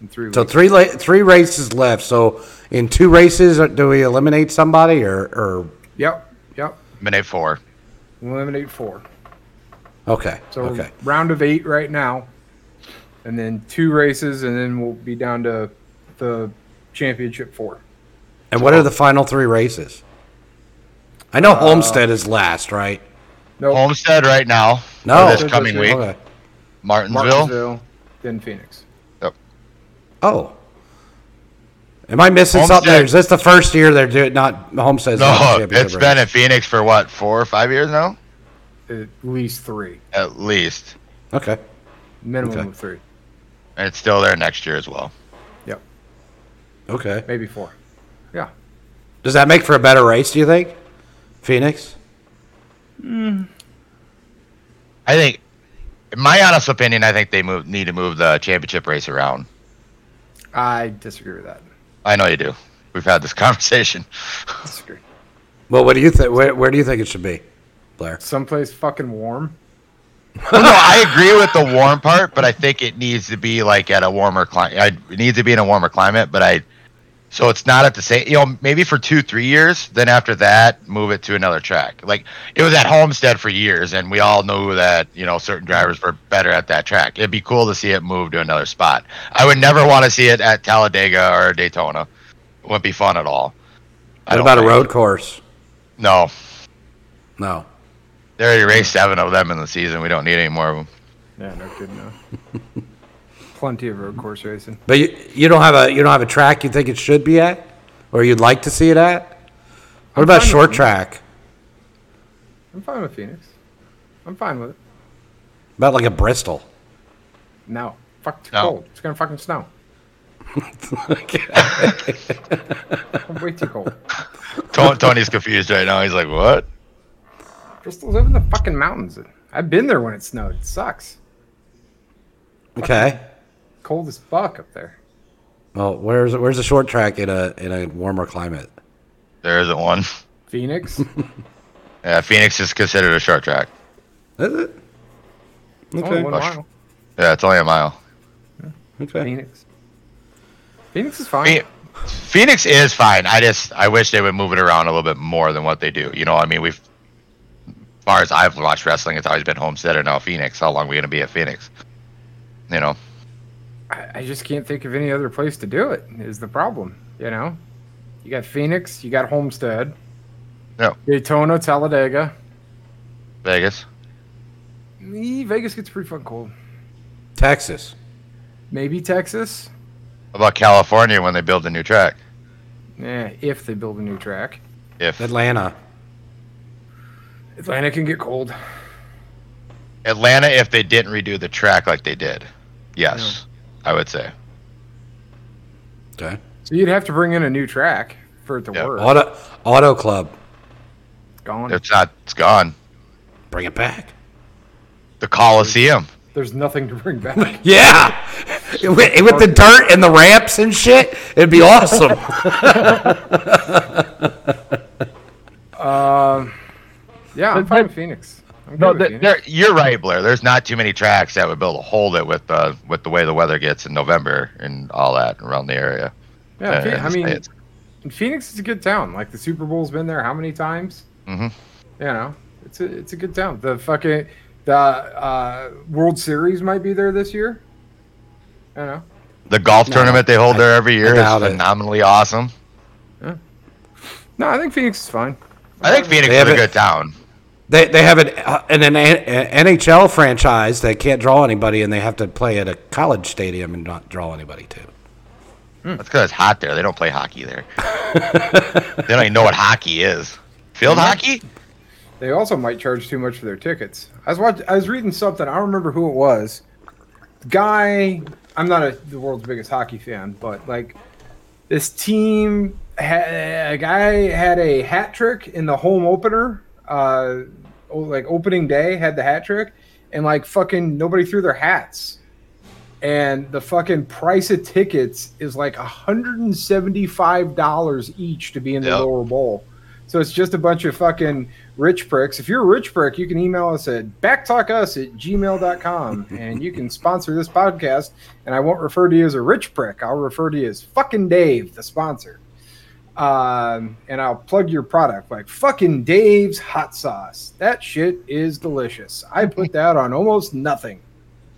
in three weeks. so three la- three races left. So in two races, uh, do we eliminate somebody or, or Yep, yep. Minute four. We'll eliminate four. okay? So okay. round of eight right now, and then two races, and then we'll be down to the championship four. And what are the final three races? I know uh, Homestead is last, right? No, Homestead right now. No. for this coming week. Okay. Martinsville. Martinsville, then Phoenix. Oh. Am I missing Homestead- something? Or is this the first year they're doing not Homestead's not the No, championship it's race? been in Phoenix for what four or five years now, At least three, at least, okay. minimum Okay. of three. and it's still there next year as well. Yep, Okay. maybe four. Yeah, Does that make for a better race? Do you think? Phoenix. Hmm. I think, in my honest opinion, I think they move need to move the championship race around. I disagree with that. I know you do. We've had this conversation. Disagree. Well, what do you think? Where, where do you think it should be, Blair? Someplace fucking warm. well, no, I agree with the warm part, but I think it needs to be like at a warmer climate. It needs to be in a warmer climate, but I So it's not at the same, you know, maybe for two, three years. Then after that, move it to another track. Like it was at Homestead for years, and we all knew that you know certain drivers were better at that track. It'd be cool to see it move to another spot. I would never want to see it at Talladega or Daytona. It wouldn't be fun at all. What don't about a road course? No, No. they already raced seven of them in the season. We don't need any more of them. Yeah, no kidding. No. Plenty of road course racing. But you, you don't have a you don't have a track you think it should be at, or you'd like to see it at. What I'm about fine with short it. track? I'm fine with Phoenix. I'm fine with it. About like a Bristol. No, fuck too No. cold. It's gonna fucking snow. I'm way too cold. Tony- Tony's confused right now. He's like, "What?" Bristol's up in the fucking mountains. I've been there when it snowed. It sucks. Okay. Cold as fuck up there. Well, where's where's the short track in a in a warmer climate? There isn't one. Phoenix. Yeah, Phoenix is considered a short track. Is it? Only Okay. one mile. Yeah, it's only a mile. Okay. Phoenix. Phoenix is fine. Phoe- Phoenix is fine. I just I wish they would move it around a little bit more than what they do. You know, I mean, we've as far as I've watched wrestling, it's always been Homestead and now Phoenix. How long are we gonna be at Phoenix? You know, I, I just can't think of any other place to do it. Is the problem? You know, you got Phoenix, you got Homestead, Yeah. Daytona, Talladega. Vegas. Eh, Vegas gets pretty fucking cold. Texas. Maybe Texas. How about California when they build a new track? Yeah, if they build a new track. If Atlanta. Atlanta can get cold. Atlanta, if they didn't redo the track like they did, yes, I would say. Okay. So you'd have to bring in a new track for it to Yeah. work. Auto Auto Club. It's gone. It's not. It's gone. Bring it back. The Coliseum. There's nothing to bring back. Yeah. with, with the dirt and the ramps and shit, it'd be awesome. Um, yeah, I'm But- fine with Phoenix. I'm No, good with th- Phoenix. there, you're right, Blair. There's not too many tracks that would be able to hold it with uh, with the way the weather gets in November and all that around the area. Yeah, Uh, I mean, States. Phoenix is a good town. Like the Super Bowl's been there how many times? Mm-hmm. You know, it's a it's a good town. The fucking the uh, World Series might be there this year. I don't know. the golf No, tournament they hold I- there every year is doubt it. phenomenally awesome. No, I think Phoenix is fine. I think Phoenix They is have a good town. They they have an uh, an, an NHL franchise that can't draw anybody, and they have to play at a college stadium and not draw anybody too. That's because it's hot there. They don't play hockey there. they don't even know what hockey is. Field hockey? They also might charge too much for their tickets. I was watch, I was reading something. I don't remember who it was. Guy, I'm not a, the world's biggest hockey fan, but like this team, had, a guy had a hat trick in the home opener. Uh, like opening day had the hat trick, and like fucking nobody threw their hats. And the fucking price of tickets is like $175 each to be in the Yep. lower bowl. So it's just a bunch of fucking rich pricks. If you're a rich prick, you can email us at BACCtalkus at gmail.com and you can sponsor this podcast. And I won't refer to you as a rich prick. I'll refer to you as fucking Dave, the sponsor. Um, and I'll plug your product like fucking Dave's hot sauce. That shit is delicious. I put that on almost nothing.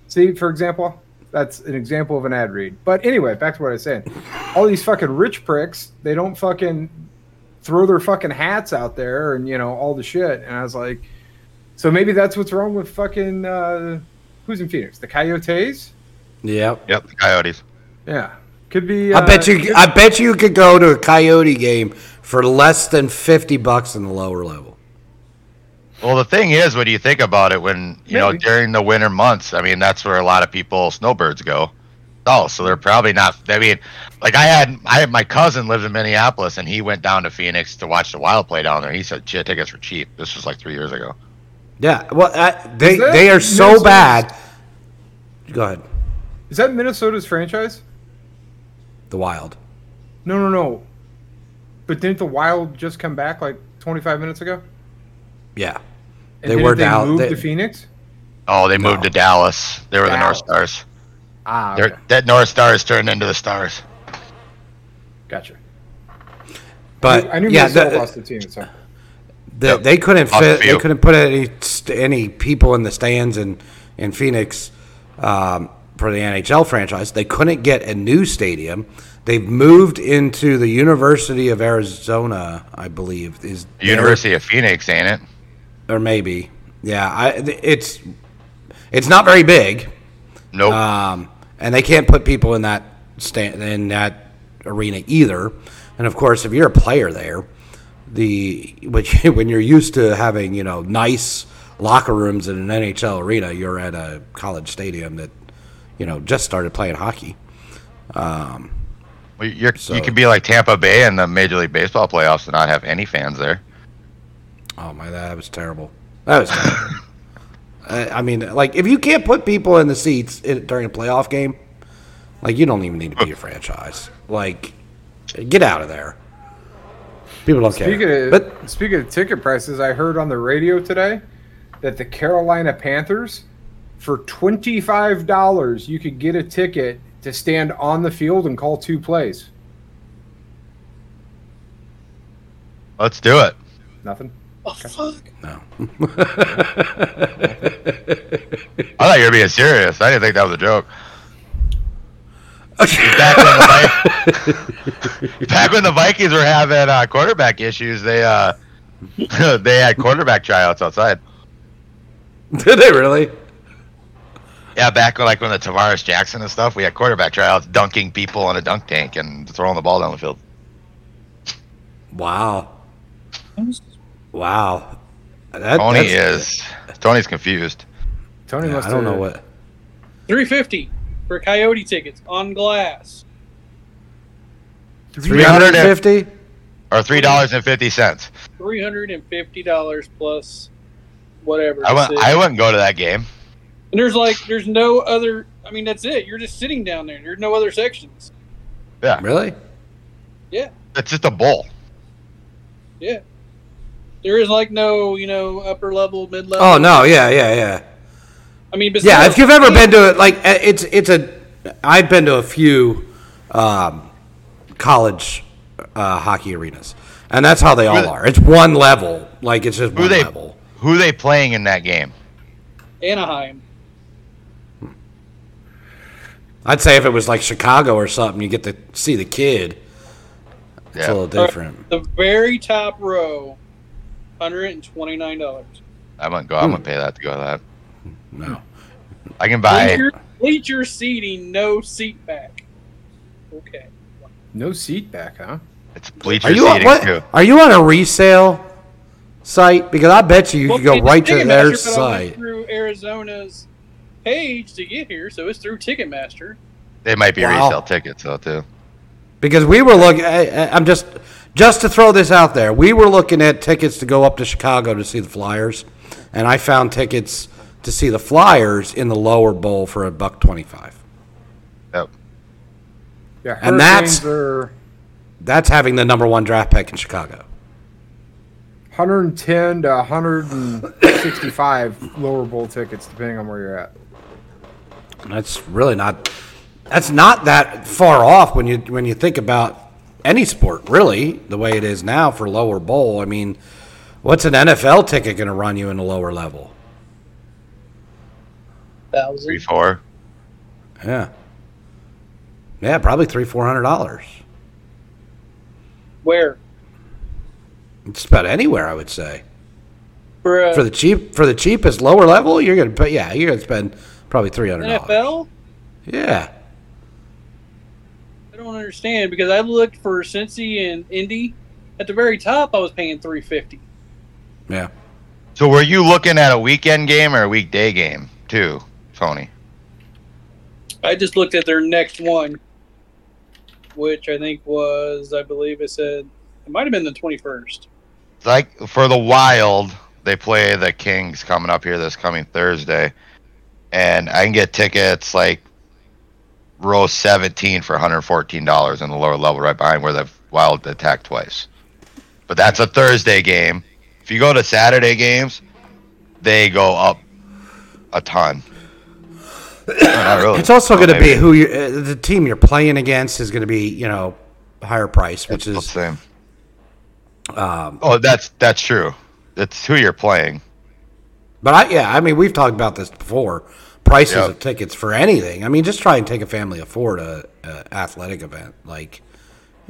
See, for example, that's an example of an ad read. But anyway, back to what I was saying. All these fucking rich pricks, they don't fucking throw their fucking hats out there and you know all the shit. And I was like, so maybe that's what's wrong with fucking uh, who's in Phoenix? The Coyotes? Yep. Yep, the Coyotes. Yeah, could be. I bet uh, you. I bet you could go to a Coyote game for less than fifty bucks in the lower level. Well, the thing is, when you think about it, when you know during the winter months, I mean that's where a lot of people snowbirds go. Oh, so they're probably not. I mean, like I had, I had my cousin lives in Minneapolis, and he went down to Phoenix to watch the Wild play down there. He said, "Shit, tickets were cheap." This was like three years ago. Yeah. Well, I, they they are so Minnesota's- bad. Go ahead. Is that Minnesota's franchise? The Wild. No, no, no. But didn't the Wild just come back like 25 minutes ago? Yeah. And They didn't were they down- Moved they- to Phoenix. Oh, they moved No. to Dallas. They were the North Stars. Ah, okay. that North Stars turned into the Stars. gotcha. But I knew yeah, Minnesota the- lost the team. So The, Yep. They couldn't Off fit. They couldn't put any any people in the stands in in Phoenix um, for the NHL franchise. They couldn't get a new stadium. They've moved into the University of Arizona, I believe, is their- University of Phoenix, ain't it? or maybe. Yeah, I, it's it's not very big, Nope. um, and they can't put people in that stand in that arena either. And of course, if you're a player there, the which when you're used to having you know nice locker rooms in an NHL arena, you're at a college stadium that you know just started playing hockey. Um, well, you're, so- you could be like Tampa Bay in the Major League Baseball playoffs and not have any fans there. Oh my, that was terrible. That was terrible. I, I mean, like if you can't put people in the seats in, during a playoff game, like you don't even need to be a franchise. Like, get out of there. People don't speaking care. of But speaking of ticket prices, I heard on the radio today that the Carolina Panthers, for twenty five dollars, you could get a ticket to stand on the field and call two plays. Let's do it. Nothing. Oh fuck! no. I thought you were being serious. I didn't think that was a joke. Back when the, Vi- back when the Vikings were having uh, quarterback issues, they uh, they had quarterback tryouts outside. Did they really? Yeah, back when, like when the Tarvaris Jackson and stuff, we had quarterback tryouts, dunking people on a dunk tank and throwing the ball down the field. Wow. Wow. That, Tony that's- is Tony's confused. Tony yeah, must I don't know what. Three fifty for Coyote tickets on glass. Three hundred and fifty. or three dollars and fifty cents. Three hundred and fifty dollars plus whatever. I to went. I wouldn't go to that game. And there's like there's no other. I mean that's it. You're just sitting down there. There's no other sections. Yeah, Really? Yeah. It's just a bowl. Yeah. There is like no you know upper level, mid level. Oh no! Yeah, yeah, yeah. I mean, but Yeah, if you've ever been to it, like uh, it's it's a. I've been to a few um, college uh, hockey arenas, and that's how they all are. It's one level, like it's just Who one they level. who they playing in that game? Anaheim. I'd say if it was like Chicago or something, you get to see the kid. It's Yeah. a little different. The very top row, hundred and twenty nine dollars. I wouldn't go. I'm hmm. gonna pay that to go to that. No. I can buy. Bleacher, bleacher seating, no seat back. Okay. No seat back, huh? It's bleacher Are you on, seating what, too. are you on a resale site? Because I bet you you Well, could go right to their but I went site. through Arizona's page to get here, so it's through Ticketmaster. They might be Wow. resale tickets though too. Because we were looking, I'm just, just to throw this out there, we were looking at tickets to go up to Chicago to see the Flyers, and I found tickets to see the Flyers in the lower bowl for a buck twenty-five. Yep. Yeah, And that's- are That's having the number one draft pick in Chicago. 110 to 165 lower bowl tickets, depending on where you're at. That's really not, that's not that far off when you when you think about any sport, really, the way it is now for lower bowl. I mean, what's an NFL ticket going to run you in the lower level? Three Thousand. four. Yeah, yeah, probably three four hundred dollars. Where? It's about anywhere, I would say. For, uh, For the cheap, for the cheapest lower level, you're gonna pay. Yeah, you're gonna spend probably three hundred. NFL? Yeah, I don't understand because I looked for Cincy and Indy. At the very top, I was paying three fifty. yeah. So were you looking at a weekend game or a weekday game too, Tony? I just looked at their next one, which I think was, I believe it said, it might have been the twenty first. It's like for the Wild, they play the Kings coming up here this coming Thursday, and I can get tickets like row 17 for 114 dollars in the lower level, right behind where the Wild attacked twice. But that's a Thursday game. If you go to Saturday games, they go up a ton. Really. It's also Oh, going to be who you, uh, the team you're playing against is going to be, you know, higher price, which It's the is same. Oh, that's that's true. It's who you're playing. But I, yeah, I mean, we've talked about this before. Prices Yep. of tickets for anything. I mean, just try and take a family of four to an athletic event. Like,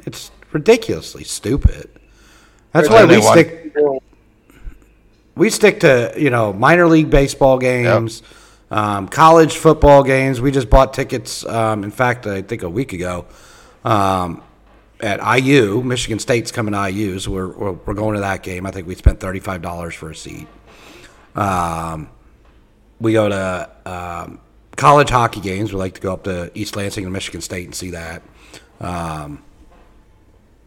it's ridiculously stupid. That's why we one- stick. We stick to you know minor league baseball games, um, college football games. We just bought tickets. Um, in fact, I think a week ago. Um, at IU, Michigan State's coming to IU, so we're, we're, we're going to that game. I think we spent thirty five dollars for a seat. Um, we go to um, college hockey games. We like to go up to East Lansing and Michigan State and see that. Um,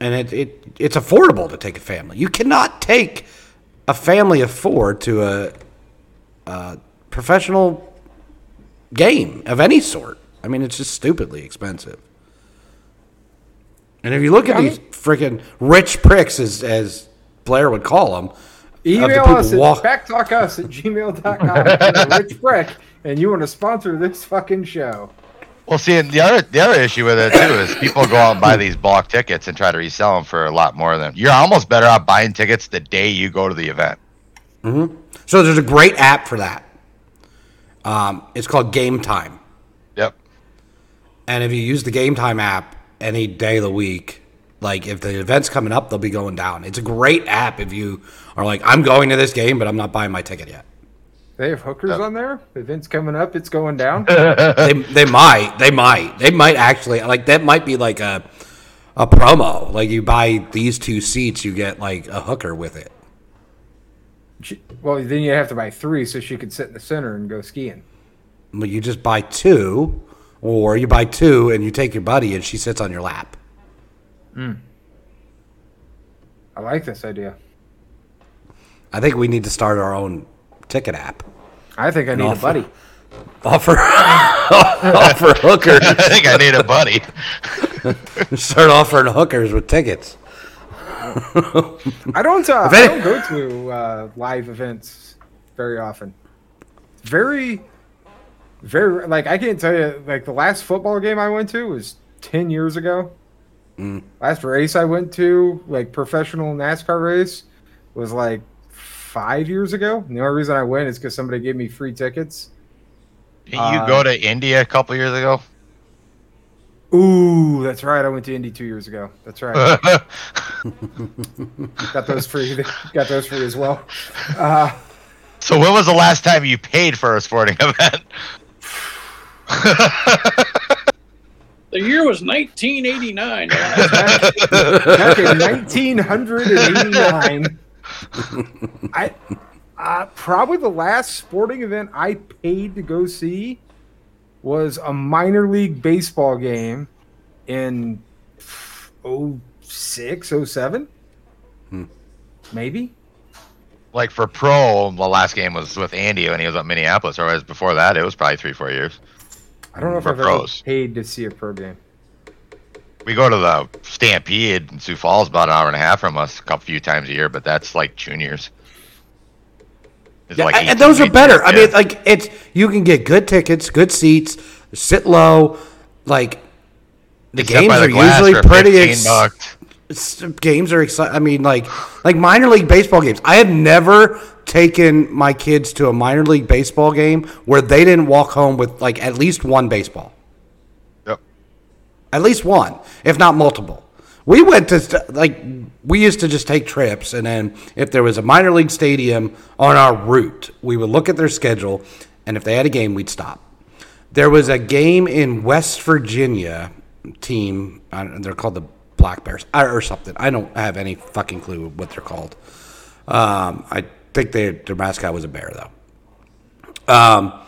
and it, it it's affordable to take a family. You cannot take a family of four to a, a professional game of any sort. I mean, it's just stupidly expensive. And if you look at these freaking rich pricks, as, as Blair would call them, Email people us at walk- BACCtalkus at gmail.com. if you're Rich Brick, and you want to sponsor this fucking show. Well, see, and the other the other issue with it too is people go out and buy these bulk tickets and try to resell them for a lot more than you're almost better off buying tickets the day you go to the event. So there's a great app for that. Um, it's called Game Time, Yep. and if you use the Game Time app any day of the week, like if the event's coming up, they'll be going down. It's a great app if you are like, I'm going to this game, but I'm not buying my ticket yet. They have hookers on there. The event's coming up. It's going down. they they might they might they might actually like that might be like a a promo. Like you buy these two seats, you get like a hooker with it. She- well, then you have to buy three so she could sit in the center and go skiing. But you just buy two, or you buy two and you take your buddy and she sits on your lap. I like this idea. I think we need to start our own ticket app. I think I need a buddy. Offer offer hookers. I think I need a buddy. Start offering hookers with tickets. I don't. Uh, I don't go to uh, live events very often. Very, very like I can't tell you. Like the last football game I went to was ten years ago. Last race I went to, like professional NASCAR race, was like five years ago. And the only reason I went is because somebody gave me free tickets. You Uh, go to Indy a couple years ago? Ooh, that's right. I went to Indy two years ago. That's right. got those free. Got those free as well. Uh, so when was the last time you paid for a sporting event? The year was 1989. back in 1989. I uh, probably the last sporting event I paid to go see was a minor league baseball game in 06, 07. Maybe. like for pro, the last game was with Andy when he was at Minneapolis. Or before that, it was probably three, four years. I don't know if I've ever pros. paid to see a pro game. We go to the Stampede in Sioux Falls about an hour and a half from us a couple few times a year, but that's like juniors. It's Yeah, like and those are 19, better. I mean, like it's you can get good tickets, good seats, sit low. Like the Except games by the are glass usually pretty. Ex- bucks. Games are exciting. I mean, like like minor league baseball games. I have never taken my kids to a minor league baseball game where they didn't walk home with like at least one baseball, Yep. at least one, if not multiple. We went to st- like we used to just take trips, and then if there was a minor league stadium on our route, we would look at their schedule, and if they had a game, we'd stop. There was a game in West Virginia team. They're called the Black Bears or something. I don't have any fucking clue what they're called. Um, I think they, their mascot was a bear though. Um,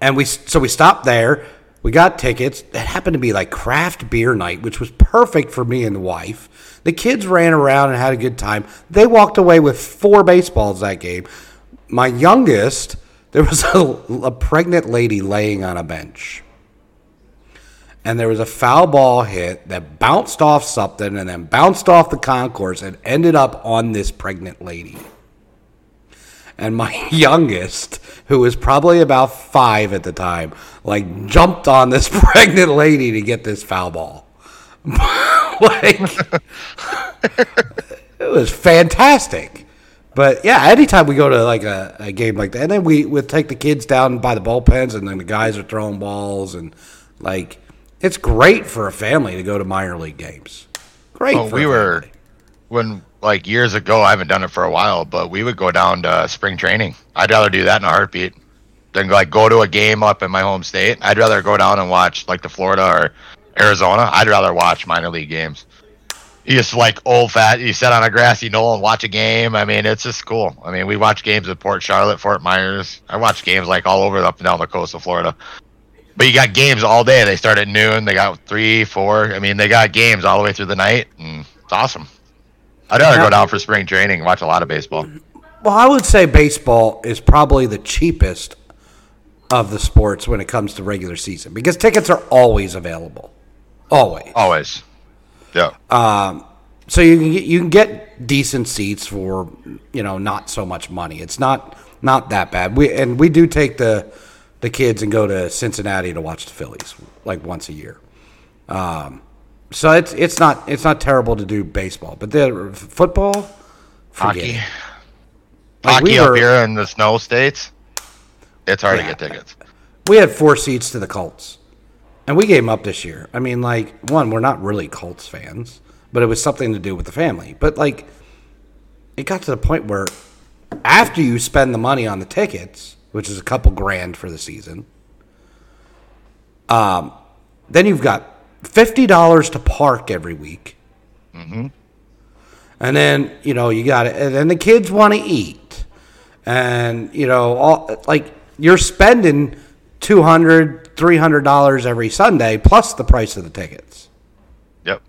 and we so we stopped there. We got tickets. It happened to be like craft beer night, which was perfect for me and the wife. The kids ran around and had a good time. They walked away with four baseballs that game. My youngest, there was a, a pregnant lady laying on a bench. And there was a foul ball hit that bounced off something and then bounced off the concourse and ended up on this pregnant lady. And my youngest, who was probably about five at the time, like jumped on this pregnant lady to get this foul ball. like, it was fantastic. But yeah, anytime we go to like a, a game like that, and then we would take the kids down by the bullpens, and then the guys are throwing balls, and like it's great for a family to go to minor league games. Great. For we were when like years ago. I haven't done it for a while, but we would go down to spring training. I'd rather do that in a heartbeat than like go to a game up in my home state. I'd rather go down and watch like the Florida or Arizona. I'd rather watch minor league games. You just like old fat. You sit on a grassy knoll and watch a game. I mean, it's just cool. I mean, we watch games at Port Charlotte, Fort Myers. I watch games like all over up and down the coast of Florida. But you got games all day. They start at noon. They got three, four. I mean, they got games all the way through the night, and it's awesome. I'd rather go down for spring training and watch a lot of baseball. Well, I would say baseball is probably the cheapest of the sports when it comes to regular season because tickets are always available, always. Always. Yeah. Um, So you can get, you can get decent seats for you know not so much money. It's not not that bad. We and we do take the the kids and go to Cincinnati to watch the Phillies like once a year. Um, so it's it's not it's not terrible to do baseball, but the football, forget Hockey. Like, Hockey we up here in the snow states, it's hard Yeah. to get tickets. we had four seats to the Colts, and we gave them up this year. I mean, like one, we're not really Colts fans, but it was something to do with the family. But like, it got to the point where after you spend the money on the tickets, which is a couple grand for the season, um, then you've got fifty dollars to park every week. And then you know you got it, and then the kids want to eat, and you know all like you're spending 200 300 dollars every Sunday plus the price of the tickets. Yep.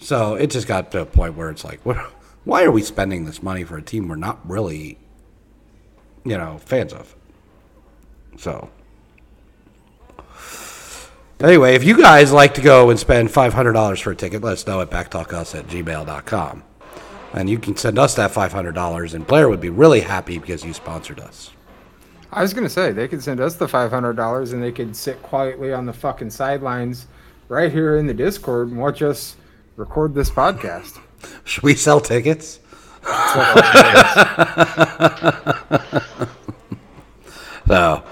So it just got to a point where it's like, what, why are we spending this money for a team we're not really, you know, fans of? So. Anyway, if you guys like to go and spend $500 for a ticket, let us know at BACCtalkus at gmail.com. And you can send us that $500, and Blair would be really happy because you sponsored us. I was gonna say they could send us the five hundred dollars and they could sit quietly on the fucking sidelines right here in the Discord and watch us record this podcast. Should we sell tickets? so,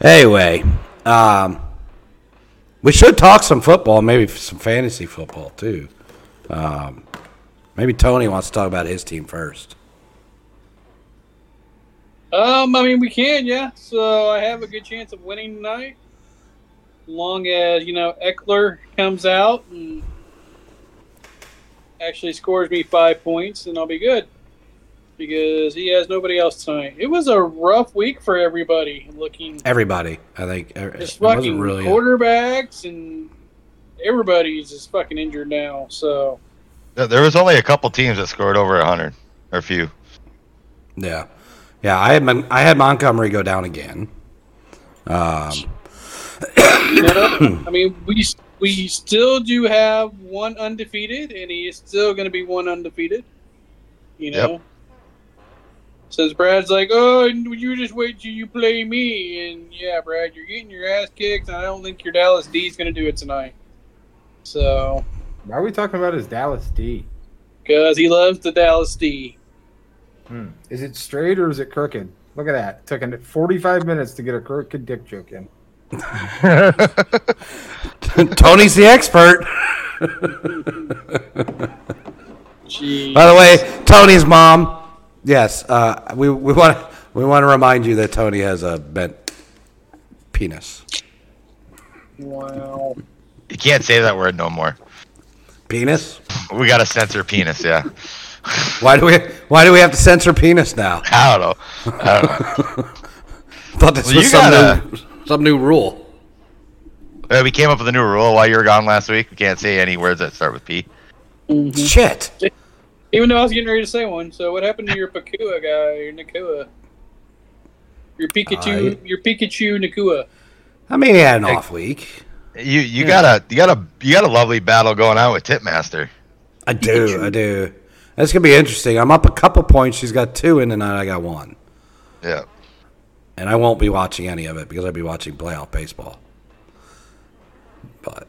anyway, um, we should talk some football, maybe some fantasy football too. Um, maybe Tony wants to talk about his team first. Um, I mean, we can, yeah. So I have a good chance of winning tonight, long as you know Ekeler comes out and actually scores me five points, and I'll be good because he has nobody else tonight. It was a rough week for everybody. Looking Everybody, I think, uh, just fucking really. quarterbacks and everybody's just fucking injured now. So There- There was only a couple teams that scored over a hundred, or a few. Yeah, yeah. I had I had Montgomery go down again. Um, you know, I mean, we we still do have one undefeated, and he is still going to be one undefeated. You know, Yep. Since Brad's like, "Oh, you just wait till you play me," and yeah, Brad, you're getting your ass kicked, and I don't think your Dallas D is going to do it tonight. So, Why are we talking about his Dallas D? because he loves the Dallas D. Hmm. Is it straight or is it crooked? Look at that. It took it 45 minutes to get a crooked dick joke in. Tony's the expert. By the way, Tony's mom. Yes, uh, we we want we want to remind you that Tony has a bent penis. wow. You can't say that word no more. Penis? We got to censor penis. Yeah. Why do we why do we have to censor penis now? I don't know. I don't know. thought this Well, was you some gotta- new some new rule. Uh, we came up with a new rule while you were gone last week. We can't say any words that start with P. Shit. Even though I was getting ready to say one. So, what happened to your Pakua guy, your Nacua? Your Pikachu, Uh, your Pikachu Nacua. I mean, he had an off week. You you got a you got a you got a lovely battle going on with Tipmaster. I do, I do. That's gonna be interesting. I'm up a couple points. She's got two in tonight. I got one, Yeah. and I won't be watching any of it because I'll be watching playoff baseball. But it-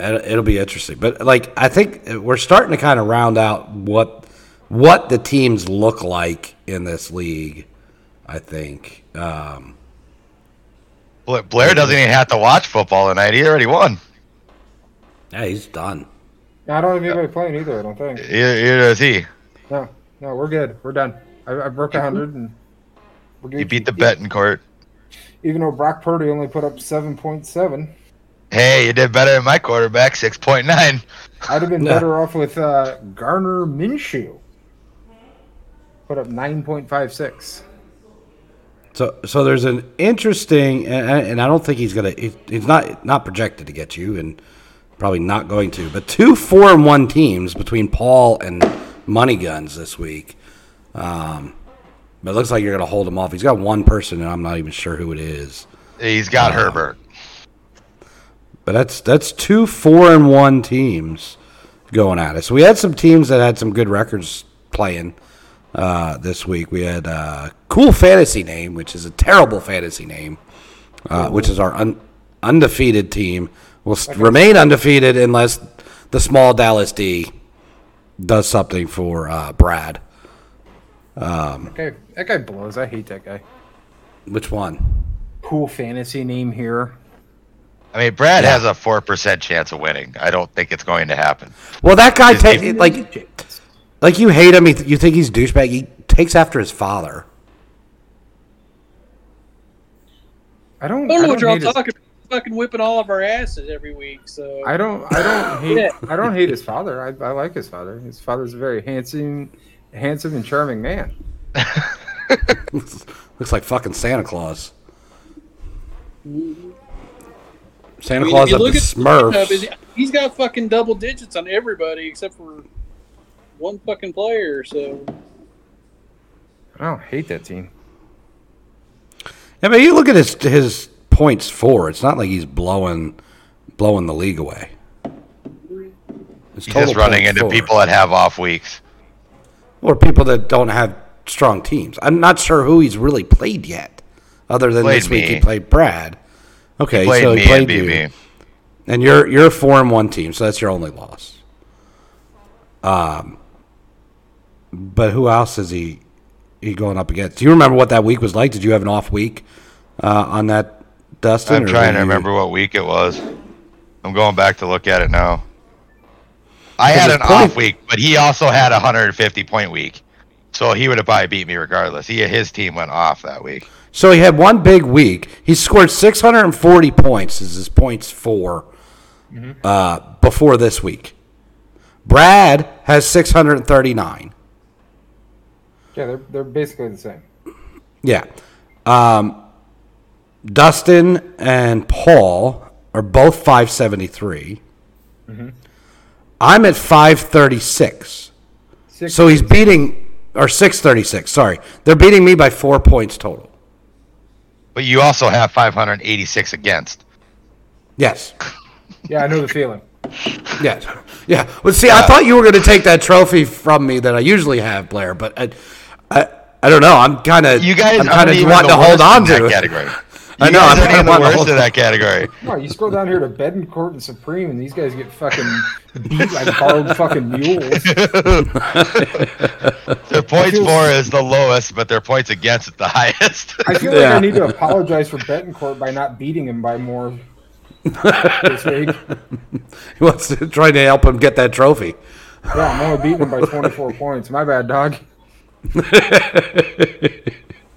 it'll be interesting. But like, I think we're starting to kind of round out what what the teams look like in this league. I think. Um, Bla- Blair doesn't even have to watch football tonight. He already won. yeah, he's done. I don't have anybody playing either. I don't think. Either, either does he. No, no, we're good. We're done. I, I broke hundred and we're good. You beat the betting court. Even though Brock Purdy only put up seven point seven, Hey, you did better than my quarterback, six point nine. I'd have been Yeah. better off with uh, Gardner Minshew. Put up nine point five six. So, so there's an interesting, and, and I don't think he's gonna. he- He's not not projected to get you, and probably not going to. But two four and one teams between Paul and Money Guns this week. Um, but it looks like you're gonna hold him off. He's got one person, and I'm not even sure who it is. He's got Herbert. But that's that's two four and one teams going at it. So we had some teams that had some good records playing uh, this week. We had uh, cool fantasy name, which is a terrible fantasy name, uh, which is our un- undefeated team. Will s remain undefeated unless the small Dallas D does something for uh, Brad. Okay, that guy blows. I hate that guy. Which one? Cool fantasy name here. I mean, Brad has a four percent chance of winning. I don't think it's going to happen. Well, that guy Is- ta- if- like like you hate him. You, th- you think he's douchebag. He takes after his father. I don't. I don't know what you're all his- talking about. Fucking whipping all of our asses every week. So I don't. I don't hate. Yeah. I don't hate his father. I, I like his father. His father's a very handsome, handsome and charming man. Looks like fucking Santa Claus. Mm-hmm. Santa I mean, Claus if you of look the at Smurfs. the he's got fucking double digits on everybody except for one fucking player. So I don't hate that team. Yeah, but you look at his his points for. It's not like he's blowing blowing the league away. His He's just running into for. people that have off weeks. or people that don't have strong teams. I'm not sure who he's really played yet, other than Played this week he played Brad. Okay, Played so me he played and you, me. and you're you're a four and one team, so that's your only loss. Um, but who else is he he going up against? Do you remember what that week was like? Did you have an off week uh, on that, Dustin? I'm trying to you- remember what week it was. I'm going back to look at it now. I had an off week, but he also had a 150 point week. So he would have probably beat me regardless. He his team went off that week. So he had one big week. He scored 640 points. Is his points for uh, before this week? Brad has 639. Yeah, they're they're basically the same. Yeah. Um, Dustin and Paul are both 573. I'm at 536. Six, So he's beating, or 636, sorry. They're beating me by four points total. But you also have 586 against. Yes. yeah, I know the feeling. Yeah, yeah. Well, see, I thought you were going to take that trophy from me that I usually have, Blair, but I, I, I don't know. I'm kind of, You guys I'm kind of even wanting the to hold on to that it. category. I know, I'm aren't kinda the to worst hold- in that category. Come on, you scroll down here to Betancourt and Supreme, and these guys get fucking beat like borrowed fucking mules. Their points feel- for is the lowest, but their points against is the highest. I feel like I need to apologize for Betancourt by not beating him by more this week. He wants to try to help him get that trophy. Yeah, I'm only beating him by 24 points. My bad, dog.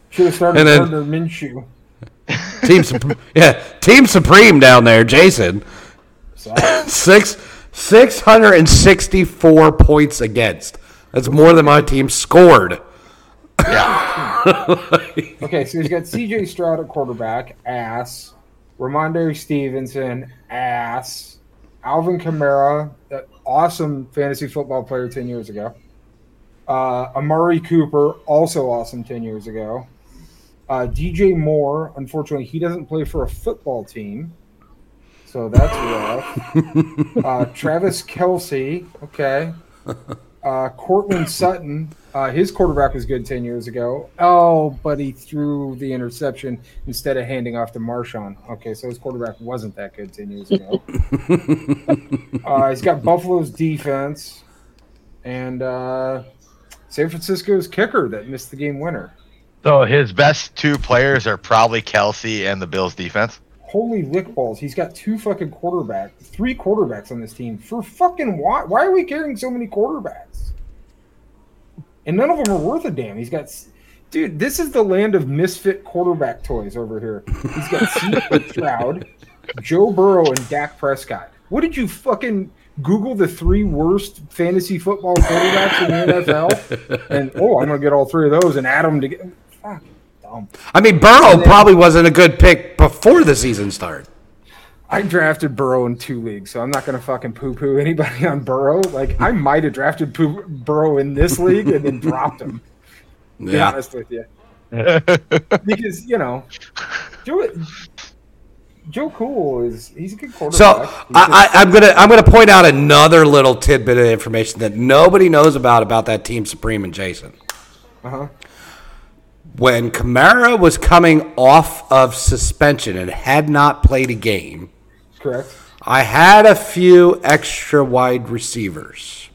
Should have started And then- Gardner Minshew. Team, Sup- yeah, Team Supreme down there, Jason. Six, six hundred and sixty-four points against. That's more than my team scored. Yeah. okay, so he's got CJ Stroud at quarterback, ass. Rhamondre Stevenson, ass. Alvin Kamara, that awesome fantasy football player 10 years ago. Uh, Amari Cooper, also awesome 10 years ago. Uh, DJ Moore, unfortunately, he doesn't play for a football team. So that's rough. uh, Travis Kelce, okay. Uh, Courtland Sutton, uh, his quarterback was good 10 years ago. Oh, but he threw the interception instead of handing off to Marshawn. Okay, so his quarterback wasn't that good 10 years ago. uh, he's got Buffalo's defense. And uh, San Francisco's kicker that missed the game winner. So his best two players are probably Kelce and the Bills defense. Holy lick balls! He's got two fucking quarterbacks, three quarterbacks on this team. For fucking why? Why are we carrying so many quarterbacks? And none of them are worth a damn. He's got, dude. This is the land of misfit quarterback toys over here. He's got C.J. Stroud, Joe Burrow, and Dak Prescott. What did you fucking Google the three worst fantasy football quarterbacks in the NFL? And oh, I'm gonna get all three of those and add them together. Fuck, dumb. I mean, Burrow then- probably wasn't a good pick before the season started. I drafted Burrow in two leagues, so I'm not gonna fucking poo poo anybody on Burrow. Like I might have drafted poo- Burrow in this league and then dropped him. To be honest with you, because you know, Joe Joe Cool is he's a good quarterback. So I, I, I'm gonna I'm gonna point out another little tidbit of information that nobody knows about about that team Supreme and Jason. uh-huh. When Kamara was coming off of suspension and had not played a game, correct. I had a few extra wide receivers.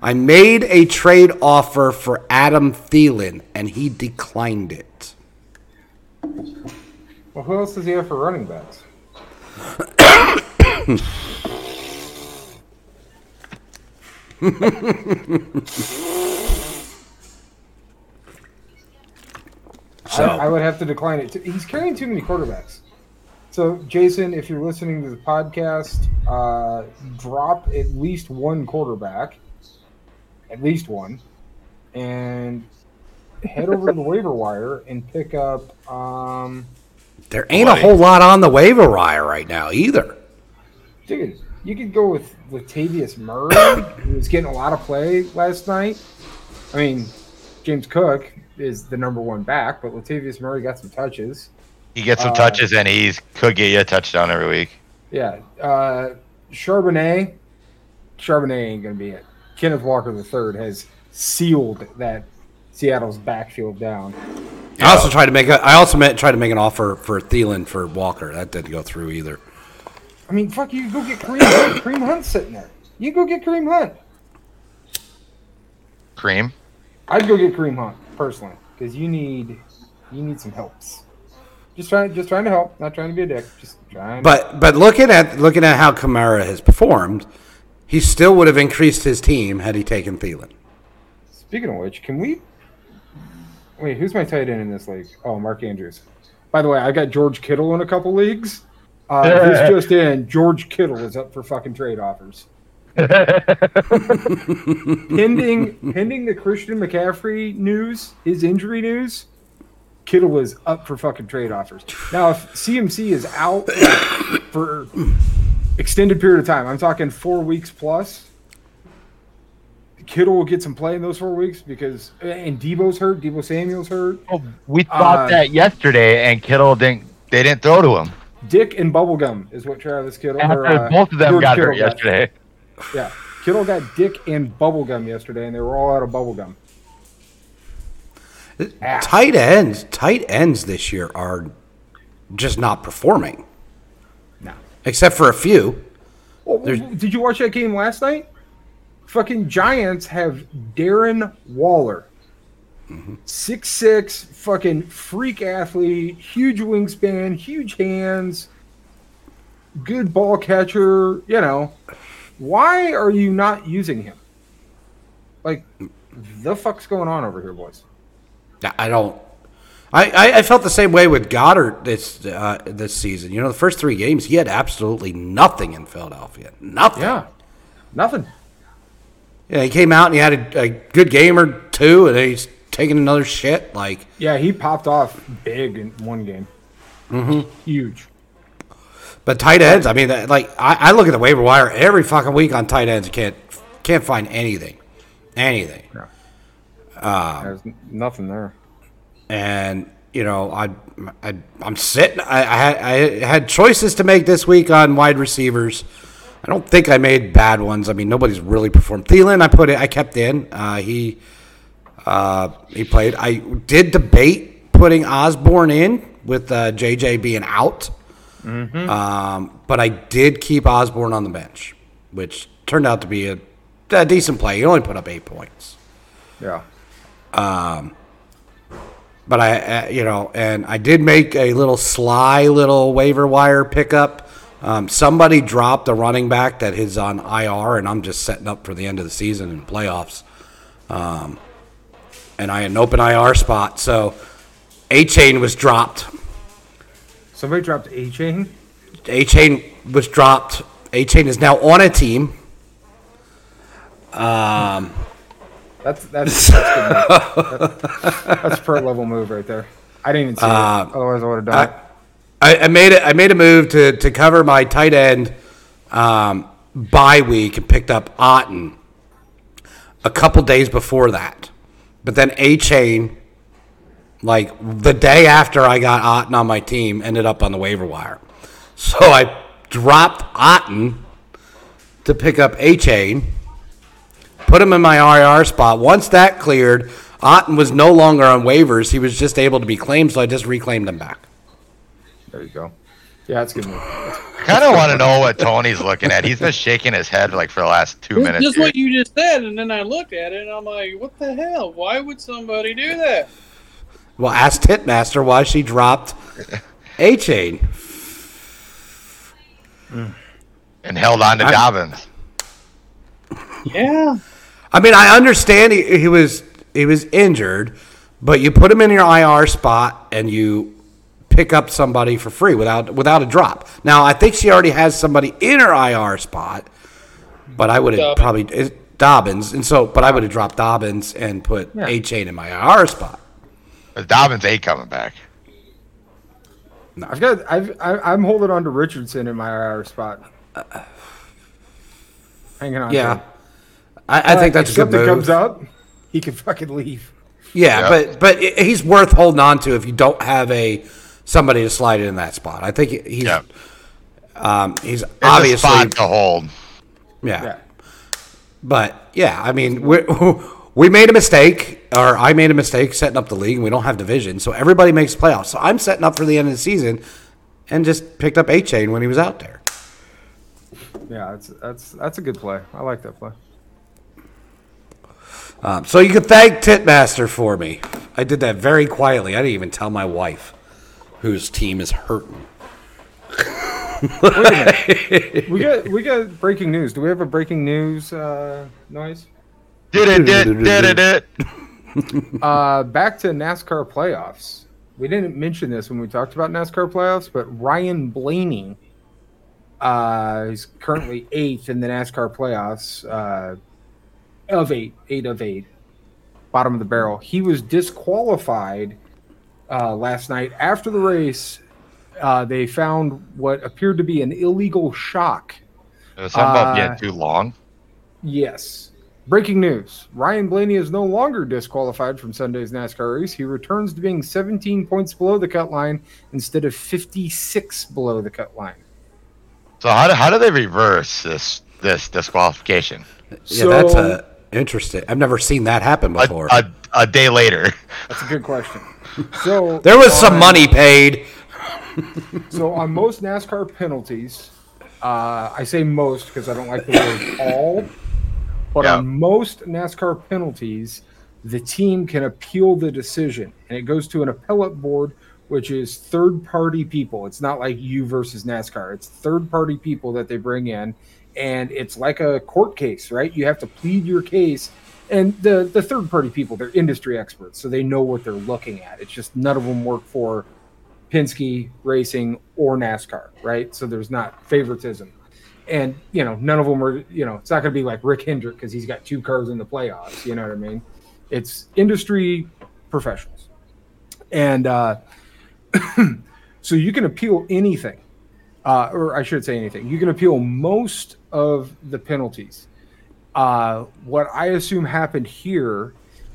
I made a trade offer for Adam Thielen, and he declined it. Well, who else does he have for running backs? So I, I would have to decline it. Too. He's carrying too many quarterbacks. So, Jason, if you're listening to the podcast, uh, drop at least one quarterback, at least one, and head over to the waiver wire and pick up. Um, there ain't a whole lot on the waiver wire right now either. dude, you could go with Latavius Murray, who was getting a lot of play last night. I mean, James Cook is the number one back, but Latavius Murray got some touches. He gets some Uh, touches and he's could get you a touchdown every week. Yeah, uh, Charbonnet. Charbonnet ain't gonna be it. Kenneth Walker III has sealed that Seattle's backfield down. I also tried to make a, I also meant, tried to make an offer for Thielen for Walker. That didn't go through either. I mean, fuck, you go get Kareem Hunt. Kareem Hunt's sitting there. You go get Kareem Hunt. Cream. I'd go get Kareem Hunt personally because you need you need some helps. Just trying, just trying to help, not trying to be a dick. Just trying. But but looking at looking at how Kamara has performed, he still would have increased his team had he taken Thielen. Speaking of which, can we? Wait, who's my tight end in this league? Oh, Mark Andrews. By the way, I got George Kittle in a couple leagues. Uh, who's just in? George Kittle is up for fucking trade offers. pending, pending the Christian McCaffrey news, his injury news. Kittle is up for fucking trade offers. Now, if CMC is out for extended period of time, I'm talking four weeks plus. Kittle will get some play in those four weeks because and Deebo's hurt, Deebo Samuel's hurt. Oh, we thought Uh, that yesterday, and Kittle didn't. They didn't throw to him Dick and Bubblegum is what Travis Kittle. after or, uh, both of them George got Kittle hurt yesterday. Yeah, Kittle got Dick and Bubblegum yesterday, and they were all out of Bubblegum. Tight ends, tight ends this year are just not performing, No. except for a few. There's- did you watch that game last night? Fucking Giants have Darren Waller. Mm-hmm. Six six, fucking freak athlete, huge wingspan, huge hands, good ball catcher. You know, why are you not using him? Like, the fuck's going on over here, boys? I- don't. I, I, I felt the same way with Goedert this uh, this season. You know, the first three games he had absolutely nothing in Philadelphia. Nothing. Yeah, nothing. Yeah, he came out and he had a, a good game or two, and he's taking another shit. Like, Yeah, he popped off big in one game. Mm-hmm. Huge. But tight ends. I mean, like I, I look at the waiver wire every fucking week on tight ends. Can't can't find anything, anything. There's nothing there. and you know I, I I'm sitting. I, I had I had choices to make this week on wide receivers. I don't think I made bad ones. I mean, nobody's really performed. Thielen, I put it. I kept in. Uh, he uh, he played. I did debate putting Osborne in with uh, JJ being out, um, but I did keep Osborne on the bench, which turned out to be a, a decent play. He only put up eight points. Yeah. Um, but I, uh, you know, and I did make a little sly little waiver wire pickup. Um, somebody dropped a running back that is on IR, and I'm just setting up for the end of the season and playoffs. Um, and I had an open IR spot, so Achane was dropped. Somebody dropped Achane. A Chain was dropped. Achane is now on a team. That's that's that's good. That- that's a pro level move right there. I didn't even see it. Otherwise, I would have done it. I, I made it. I made a move to, to cover my tight end um, bye week and picked up Otton a couple days before that. But then Achane, like the day after I got Otton on my team, ended up on the waiver wire. So I dropped Otton to pick up Achane, put him in my IR spot. Once that cleared, Otton was no longer on waivers. He was just able to be claimed, so I just reclaimed him back. There you go. Yeah, that's good move. I kind of want to know what Tony's looking at. He's been shaking his head like for the last two minutes. Just what you just said, and then I looked at it and I'm like, what the hell? Why would somebody do that? Well, ask Titmaster why she dropped Achane. and held on to I'm- Dobbins. Yeah. I mean, I understand he, he was he was injured, but you put him in your IR spot and you pick up somebody for free without without a drop. Now, I think she already has somebody in her IR spot, but I would have probably eh, Dobbins, and so but I would have dropped Dobbins and put Yeah. Achane in my IR spot. But Dobbins ain't coming back. I've got. I've. I, I'm holding on to Richardson in my IR spot. Hanging on. to Yeah, him. I, I think Uh, that's if a good something comes up, he can fucking leave. Yeah, Yeah. but but he's worth holding on to if you don't have a somebody to slide in that spot. I think he's Yeah. um, he's It's obviously a spot to hold. yeah. Yeah. But yeah, I mean we we made a mistake, or I made a mistake setting up the league, and we don't have division, so everybody makes playoffs. So I'm setting up for the end of the season, and just picked up Achane when he was out there. Yeah, that's that's that's a good play. I like that play. Um, so you can thank Titmaster for me. I did that very quietly. I didn't even tell my wife, whose team is hurting. We got we got breaking news. Do we have a breaking news uh, noise? Did it, did, did it, did. Uh, back to NASCAR playoffs. We didn't mention this when we talked about NASCAR playoffs, but Ryan Blaney uh, is currently eighth in the NASCAR playoffs uh, of eight, eight of eight, bottom of the barrel. He was disqualified uh, last night after the race. Uh, they found what appeared to be an illegal shock something about Uh, getting too long. Yes. Breaking news. Ryan Blaney is no longer disqualified from Sunday's NASCAR race. He returns to being 17 points below the cut line instead of 56 below the cut line. So how do, how do they reverse this this disqualification? Yeah, that's So- a interesting. I've never seen that happen before. a, a day later. That's a good question. So there was some money paid. So on most NASCAR penalties, uh, I say most because I don't like the word all, but Yeah. on most NASCAR penalties, the team can appeal the decision, and it goes to an appellate board, which is third-party people. It's not like you versus NASCAR; it's third-party people that they bring in, and it's like a court case, right? You have to plead your case. And the, the third party people, they're industry experts, so they know what they're looking at. It's just none of them work for Penske Racing or NASCAR, right? So there's not favoritism. And, you know, none of them are, you know, it's not going to be like Rick Hendrick because he's got two cars in the playoffs. You know what I mean? It's industry professionals. And uh, so you can appeal anything, uh, or I should say anything. You can appeal most of the penalties. Uh, what I assume happened here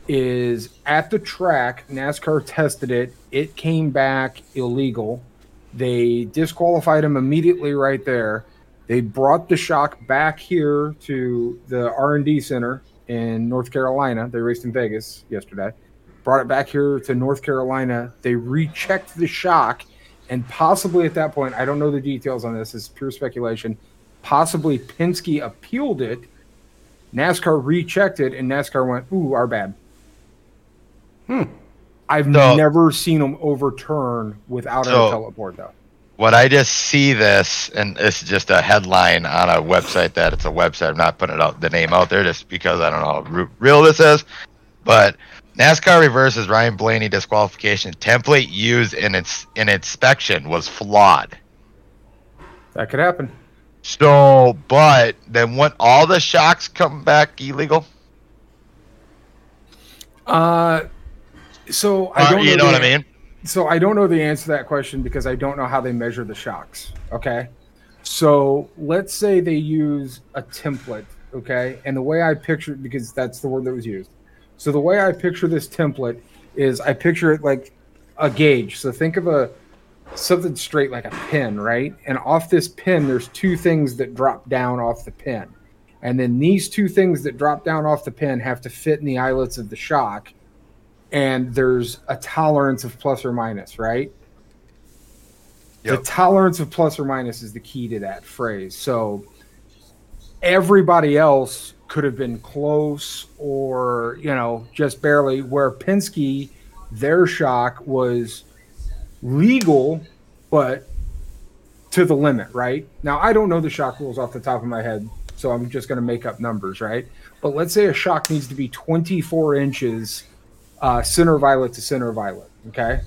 is at the track, NASCAR tested it. It came back illegal. They disqualified him immediately right there. They brought the shock back here to the R&D center in North Carolina. They raced in Vegas yesterday. Brought it back here to North Carolina. They rechecked the shock and possibly at that point, I don't know the details on this, it's pure speculation. Possibly Penske appealed it NASCAR rechecked it, and NASCAR went, "Ooh, our bad." Hmm. I've So- never seen them overturn without So- a teleport though. When I just see this, and it's just a headline on a website that it's a website. I'm not putting it out the name out there just because I don't know how real this is. But NASCAR reverses Ryan Blaney disqualification template used in its in inspection was flawed. That could happen. So, but then when all the shocks come back illegal, Uh, so I don't. you know the what I an- mean? So I don't know the answer to that question because I don't know how they measure the shocks. Okay. So let's say they use a template. Okay. And the way I picture because that's the word that was used. So the way I picture this template is I picture it like a gauge. So think of a something straight like a pin, right? And off this pin, there's two things that drop down off the pin. And then these two things that drop down off the pin have to fit in the eyelets of the shock and there's a tolerance of plus or minus, right? The tolerance of plus or minus is the key to that phrase. So everybody else could have been close or, you know, just barely, where Penske, their shock was legal, but to the limit, right? Now, I don't know the shock rules off the top of my head, so I'm just going to make up numbers, right? But let's say a shock needs to be 24 inches uh, center eyelet to center eyelet, okay?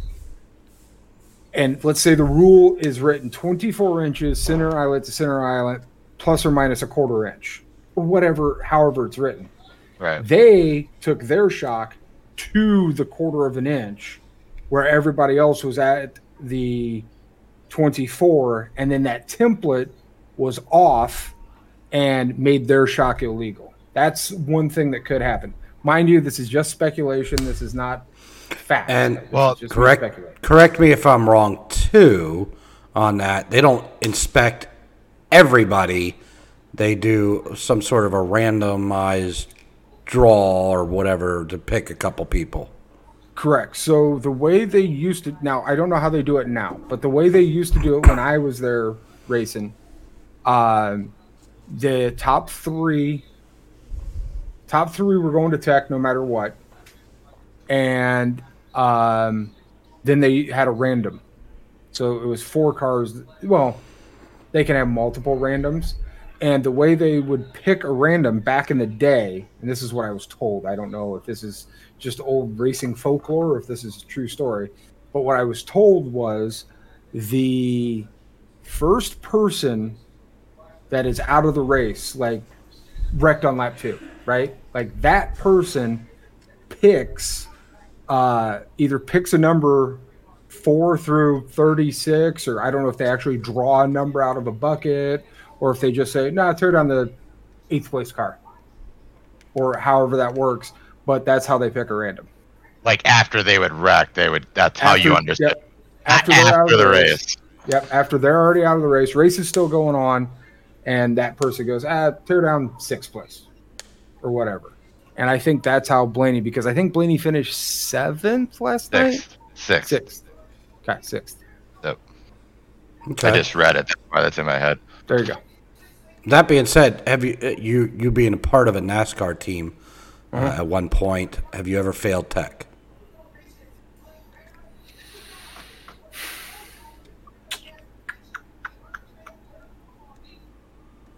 And let's say the rule is written 24 inches center eyelet to center eyelet plus or minus a quarter inch or whatever, however it's written. Right. They took their shock to the quarter of an inch where everybody else was at the 24 and then that template was off and made their shock illegal. That's one thing that could happen. Mind you, this is just speculation. This is not fact. And- This well, correct correct me if I'm wrong too on that. They don't inspect everybody. They do some sort of a randomized draw or whatever to pick a couple people. Correct. So the way they used to now, I don't know how they do it now, but the way they used to do it when I was there racing, um, the top three, top three were going to tech no matter what, and um, then they had a random. So it was four cars. Well, they can have multiple randoms. And the way they would pick a random back in the day, and this is what I was told. I don't know if this is just old racing folklore or if this is a true story. But what I was told was the first person that is out of the race, like wrecked on lap two, right? Like that person picks uh, either picks a number four through 36, or I don't know if they actually draw a number out of a bucket, or if they just say, no, nah, tear down the eighth place car, or however that works. But that's how they pick a random. Like after they would wreck, they would. That's how you understand. yep. After, they're After the race. Yep. After they're already out of the race, race is still going on, and that person goes, ah, tear down sixth place, or whatever. And I think that's how Blaney, because I think Blaney finished seventh last night. Sixth. Sixth. Sixth. Okay, sixth. Okay. I just read it. That's why that's in my head. There you go. That being said, have you uh, you you being a part of a NASCAR team uh, at one point? Have you ever failed tech?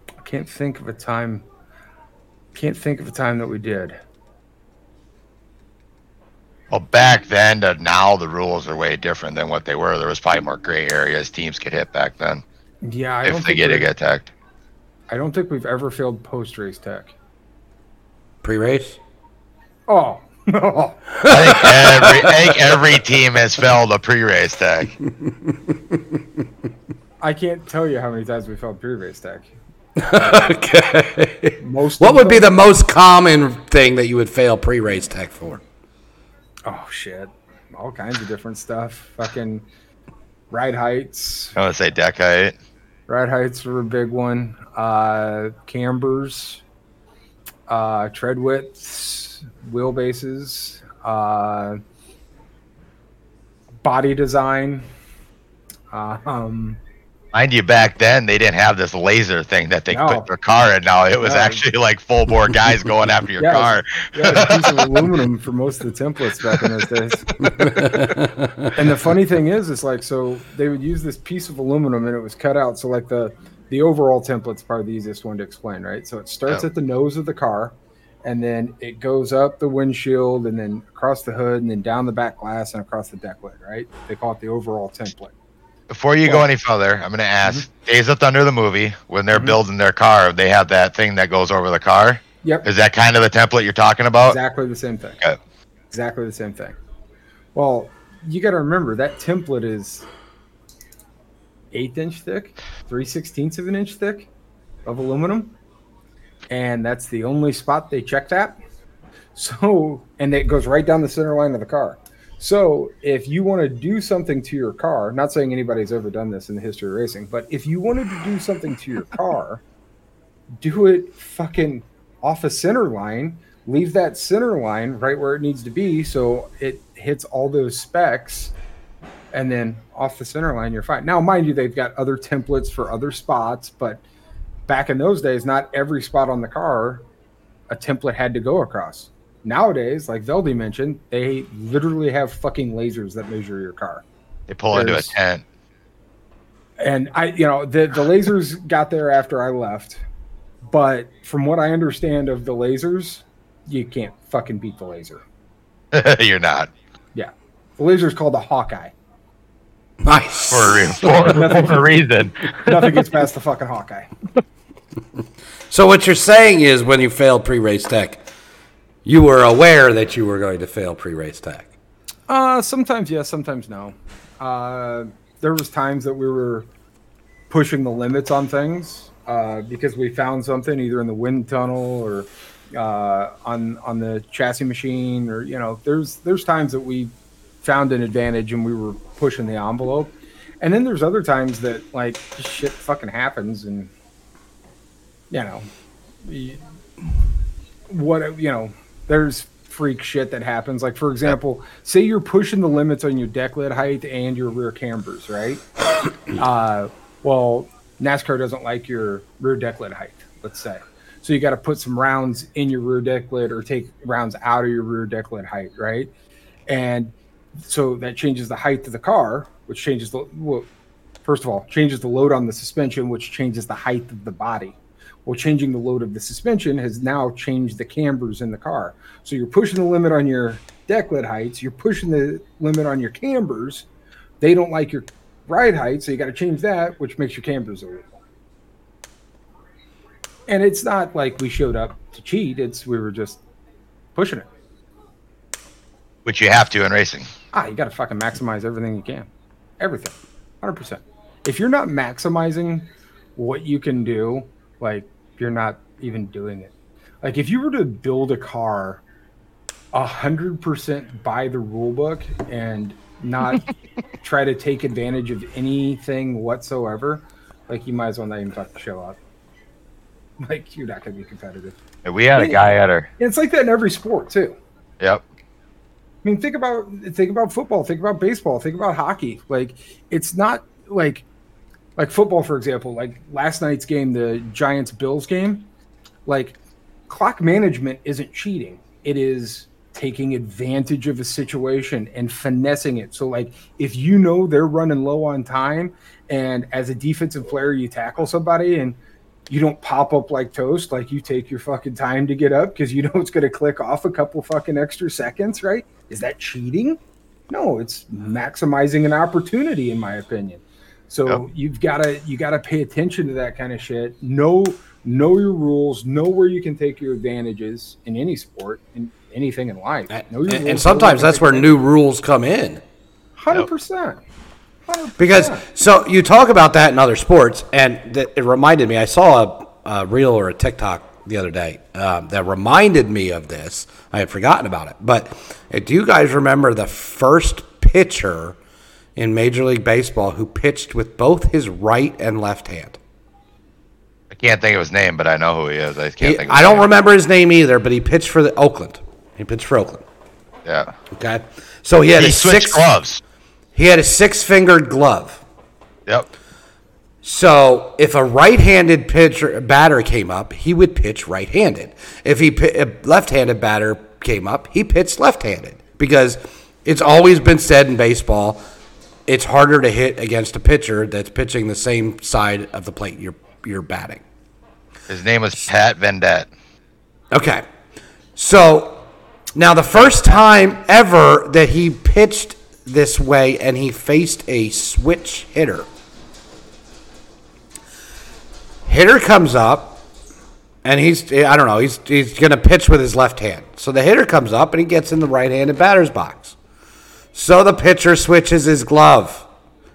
I can't think of a time. Can't think of a time that we did. Well, back then to now, the rules are way different than what they were. There was probably more gray areas teams could hit back then Yeah, I if don't they think get we- get attacked. I don't think we've ever failed post race tech. Pre-race? Oh no. I think every I think every team has failed a pre-race tech. I can't tell you how many times we failed pre race tech. okay. Most What of would be the most common thing that you would fail pre-race tech for? Oh shit. All kinds of different stuff. Fucking ride heights. I want to say deck height. Ride heights were a big one. Uh, cambers, uh, tread widths, wheelbases, uh, body design. Uh, um, Mind you, back then they didn't have this laser thing that they No. put their car in. Now it was No. actually like full bore guys going after your Yeah, car. Yeah, it's a piece of aluminum for most of the templates back in those days. and the funny thing is, it's like so they would use this piece of aluminum and it was cut out. So like the the overall template's probably the easiest one to explain, right? So it starts Yeah. at the nose of the car, and then it goes up the windshield, and then across the hood, and then down the back glass and across the deck lid, right? They call it the overall template. Before you go any further, I'm going to ask Mm-hmm. Days of Thunder, the movie, when they're building their car, they have that thing that goes over the car. Yep. Is that kind of the template you're talking about? Exactly the same thing. Okay. Exactly the same thing. Well, you got to remember that template is eighth inch thick, three sixteenths of an inch thick of aluminum, and that's the only spot they checked at. So, and it goes right down the center line of the car. So, if you want to do something to your car, not saying anybody's ever done this in the history of racing, but if you wanted to do something to your car, do it fucking off a center line leave that center line right where it needs to be so it hits all those specs and then off the center line you're fine. Now mind you they've got other templates for other spots but back in those days not every spot on the car a template had to go across nowadays like veldy mentioned they literally have fucking lasers that measure your car They pull into a tent. and I, you know, the the lasers got there after I left, but from what I understand of the lasers, you can't fucking beat the laser. you're not. Yeah, the laser's called the Hawkeye. Nice. For a, re- for, for a reason. Nothing gets past the fucking Hawkeye. So what you're saying is, when you failed pre-race tech, you were aware that you were going to fail pre-race tech. Uh, sometimes yes, sometimes no. Uh, there was times that we were pushing the limits on things uh, because we found something either in the wind tunnel or uh, on on the chassis machine, or you know, there's there's times that we found an advantage and we were pushing the envelope, and then there's other times that like shit fucking happens and you know, what you know, there's freak shit that happens. Like for example, say you're pushing the limits on your deck lid height and your rear cambers, right? uh, well, NASCAR doesn't like your rear deck lid height. Let's say, so you got to put some rounds in your rear deck lid or take rounds out of your rear deck lid height, right? And so that changes the height of the car, which changes the well, first of all changes the load on the suspension, which changes the height of the body. Well, changing the load of the suspension has now changed the cambers in the car. So you're pushing the limit on your deck lid heights. You're pushing the limit on your cambers. They don't like your ride height, so you got to change that, which makes your cambers illegal. And it's not like we showed up to cheat. It's we were just pushing it. Which you have to in racing. Ah, you got to fucking maximize everything you can. Everything. 100%. If you're not maximizing what you can do, like, you're not even doing it. Like, if you were to build a car a 100% by the rule book and not try to take advantage of anything whatsoever, like, you might as well not even fucking show up. Like, you're not going to be competitive. And we had a guy at our. And it's like that in every sport, too. Yep. I mean, think about think about football, think about baseball, think about hockey. Like, it's not like like football, for example. Like last night's game, the Giants Bills game. Like, clock management isn't cheating; it is taking advantage of a situation and finessing it. So, like, if you know they're running low on time, and as a defensive player, you tackle somebody and you don't pop up like toast, like you take your fucking time to get up because you know it's going to click off a couple fucking extra seconds, right? Is that cheating? No, it's maximizing an opportunity, in my opinion. So Yep. you've got to you got to pay attention to that kind of shit. Know know your rules. Know where you can take your advantages in any sport, and anything in life. And, Know your and rules, sometimes that's where new rules come in. hundred percent. Because so you talk about that in other sports, and that it reminded me. I saw a, a reel or a TikTok the other day um, that reminded me of this. I had forgotten about it, but uh, do you guys remember the first pitcher in Major League Baseball who pitched with both his right and left hand? I can't think of his name, but I know who he is. I can't He- think. Of I don't name. remember his name either, but he pitched for the Oakland. He pitched for Oakland. Yeah. Okay, so he had He a six. gloves. He had a six-fingered glove. Yep. So if a right-handed pitcher batter came up, he would pitch right-handed. If he a left-handed batter came up, he pitched left-handed because it's always been said in baseball, it's harder to hit against a pitcher that's pitching the same side of the plate you're you're batting. His name was Pat Venditte. Okay. So now the first time ever that he pitched this way and he faced a switch hitter. Hitter comes up and he's I don't know, he's he's going to pitch with his left hand. So the hitter comes up and he gets in the right-handed batter's box. So the pitcher switches his glove.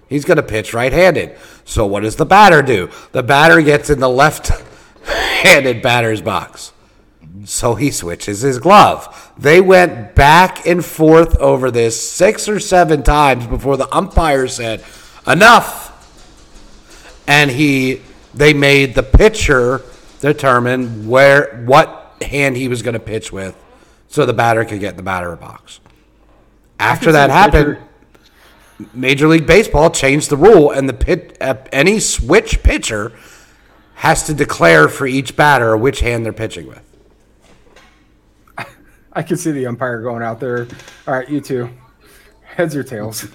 He's going to pitch right-handed. So what does the batter do? The batter gets in the left-handed batter's box. So he switches his glove. They went back and forth over this six or seven times before the umpire said, "Enough." And he they made the pitcher determine where what hand he was going to pitch with so the batter could get in the batter box. After that happened, Major League Baseball changed the rule, and the pit uh, any switch pitcher has to declare for each batter which hand they're pitching with. I can see the umpire going out there. All right, you two, heads or tails?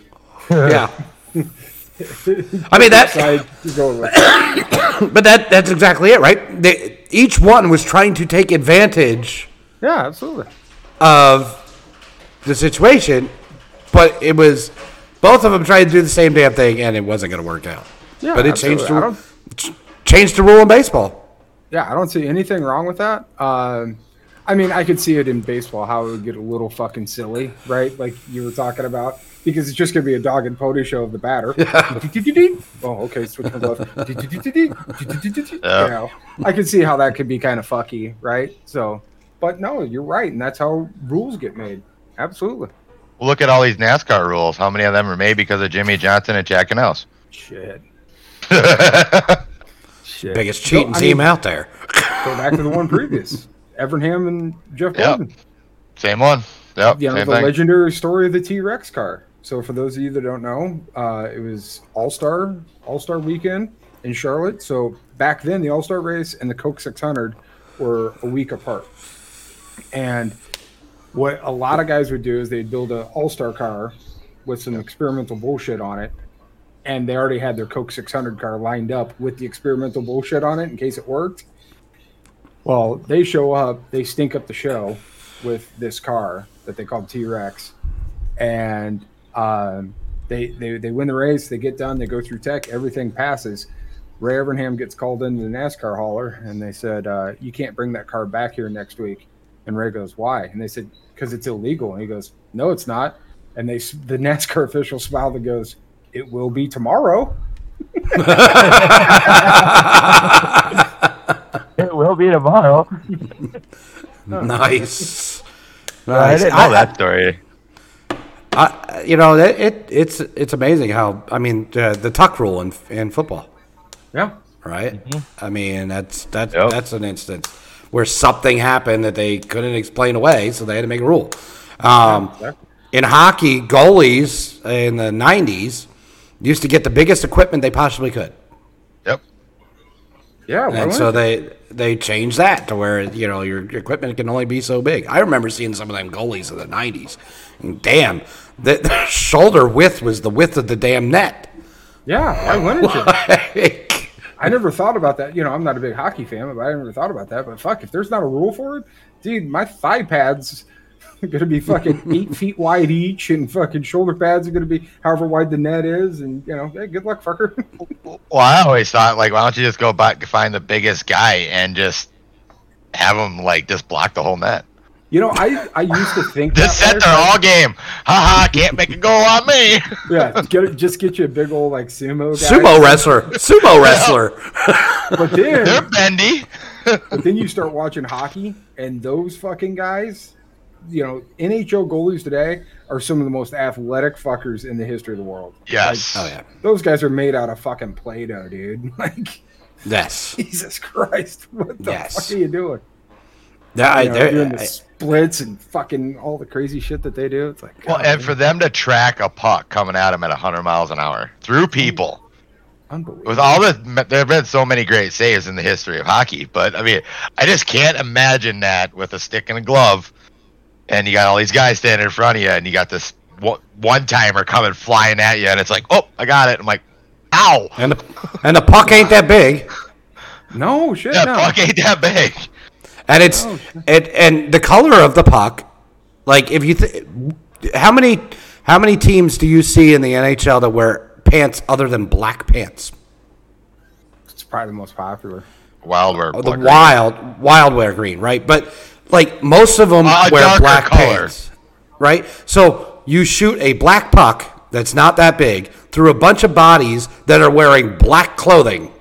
Yeah. I mean that, Side you're going with. but that that's exactly it, right? They, each one was trying to take advantage Yeah, absolutely. of the situation, but it was both of them trying to do the same damn thing, and it wasn't going to work out. Yeah, but it changed absolutely. I the don't- changed the rule in baseball. Yeah, I don't see anything wrong with that. Um, I mean, I could see it in baseball how it would get a little fucking silly, right? Like you were talking about, because it's just going to be a dog and pony show of the batter. oh, okay, switch my glove. You know, I can see how that could be kind of fucky, right? So, but no, you're right, and that's how rules get made. Absolutely. Well, look at all these NASCAR rules. How many of them are made because of Jimmie Johnson and Jack and Else? Shit. Shit. Biggest Go- cheating I team out there. Go back to the one previous. Evernham and Jeff Yep. Gordon. Same one. Yep. you know, same the thing. legendary story of the T Rex car. So, for those of you that don't know, uh, it was All Star All Star Weekend in Charlotte. So back then, the All Star race and the Coke 600 were a week apart. And what a lot of guys would do is they'd build an All Star car with some experimental bullshit on it, and they already had their Coke 600 car lined up with the experimental bullshit on it in case it worked. Well, they show up, they stink up the show with this car that they called T Rex, and um, they, they they win the race. They get done. They go through tech. Everything passes. Ray Evernham gets called into the NASCAR hauler, and they said, uh, "You can't bring that car back here next week." And Ray goes, "Why?" And they said, "Because it's illegal." And he goes, "No, it's not." And they the NASCAR official smiled and goes, "It will be tomorrow." It will be tomorrow. nice. I Nice. didn't know that story. I, you know, it, it it's it's amazing how I mean the, the tuck rule in in football, Yeah, right? Mm-hmm. I mean that's that's Yep. that's an instance where something happened that they couldn't explain away, so they had to make a rule. Um, in hockey, goalies in the '90s used to get the biggest equipment they possibly could, Yep. yeah. and so they they changed that to where you know your, your equipment can only be so big. I remember seeing some of them goalies in the '90s. And damn, the, the shoulder width was the width of the damn net. yeah, why wouldn't you? Like, I never thought about that. You know, I'm not a big hockey fan, but I never thought about that. But fuck, if there's not a rule for it, dude, my thigh pads are gonna be fucking eight feet wide each, and fucking shoulder pads are gonna be however wide the net is, and you know, hey, good luck, fucker. Well, I always thought, like, why don't you just go back find the biggest guy and just have him, like, just block the whole net? You know, I I used to think Just that sit way, all game. Ha ha, can't make a goal on me. Yeah, get, just get you a big old like sumo guy. sumo wrestler, sumo wrestler. But then They're bendy. but then you start watching hockey, and those fucking guys, you know, NHL goalies today are some of the most athletic fuckers in the history of the world. Yes. Oh yeah, Those guys are made out of fucking Play-Doh, dude. Like, yes. Jesus Christ, what the Yes. fuck are you doing? Yeah, I, You know, there- doing the splits and fucking all the crazy shit that they do. It's like, Well, God, and for them to track a puck coming at them at 100 miles an hour through people, Unbelievable. with all the there have been so many great saves in the history of hockey, but I mean, I just can't imagine that with a stick and a glove, and you got all these guys standing in front of you, and you got this one timer coming flying at you, and it's like, oh, I got it. I'm like, ow, And the, and the puck ain't that big. no shit. that no. puck ain't that big. And it's Oh, it and the color of the puck. Like if you th- how many how many teams do you see in the NHL that wear pants other than black pants? It's probably the most popular. Wild wear Oh, the wild wild wear green, right? But like most of them Uh, wear black color. pants, right? So you shoot a black puck that's not that big through a bunch of bodies that are wearing black clothing.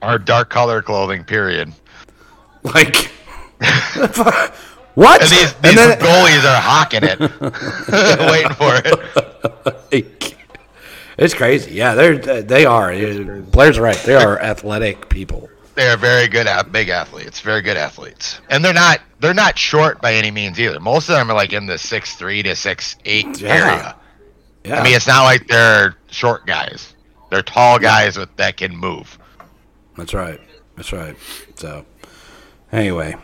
Or dark color clothing. Period. Like what? And these, And then- goalies are hawking it, waiting for it. it's crazy. Yeah, they're they are. Blair's right. They are athletic people. They are very good at big athletes, very good athletes, and they're not they're not short by any means either. Most of them are like in the six three to six eight Yeah. area. Yeah. I mean, it's not like they're short guys; they're tall guys with that can move. That's right. That's right. So, anyway,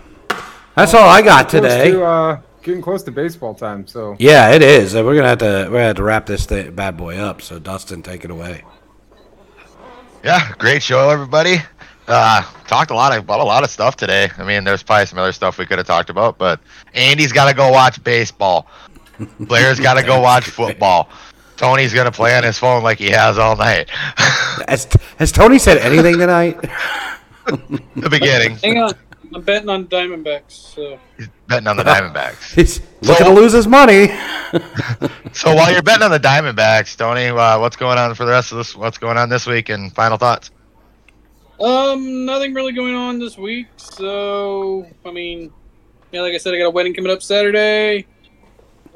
that's all I got today. to, uh, getting close to baseball time, so Yeah, it is. We're gonna have to we're gonna have to wrap this th- bad boy up. So, Dustin, take it away. Yeah, great show, everybody. Uh, talked a lot of, about a lot of stuff today. I mean, there's probably some other stuff we could have talked about, but Andy's got to go watch baseball. Blair's got to go watch football. Tony's gonna play on his phone like he has all night. Has, has Tony said anything tonight? the beginning, Hang on. I'm betting on Diamondbacks. So betting on the Diamondbacks. He's looking to lose his money. So while you're betting on the Diamondbacks, Tony, uh, what's going on for the rest of this? What's going on this week? And final thoughts. Um, nothing really going on this week. So, I mean, yeah, like I said, I got a wedding coming up Saturday.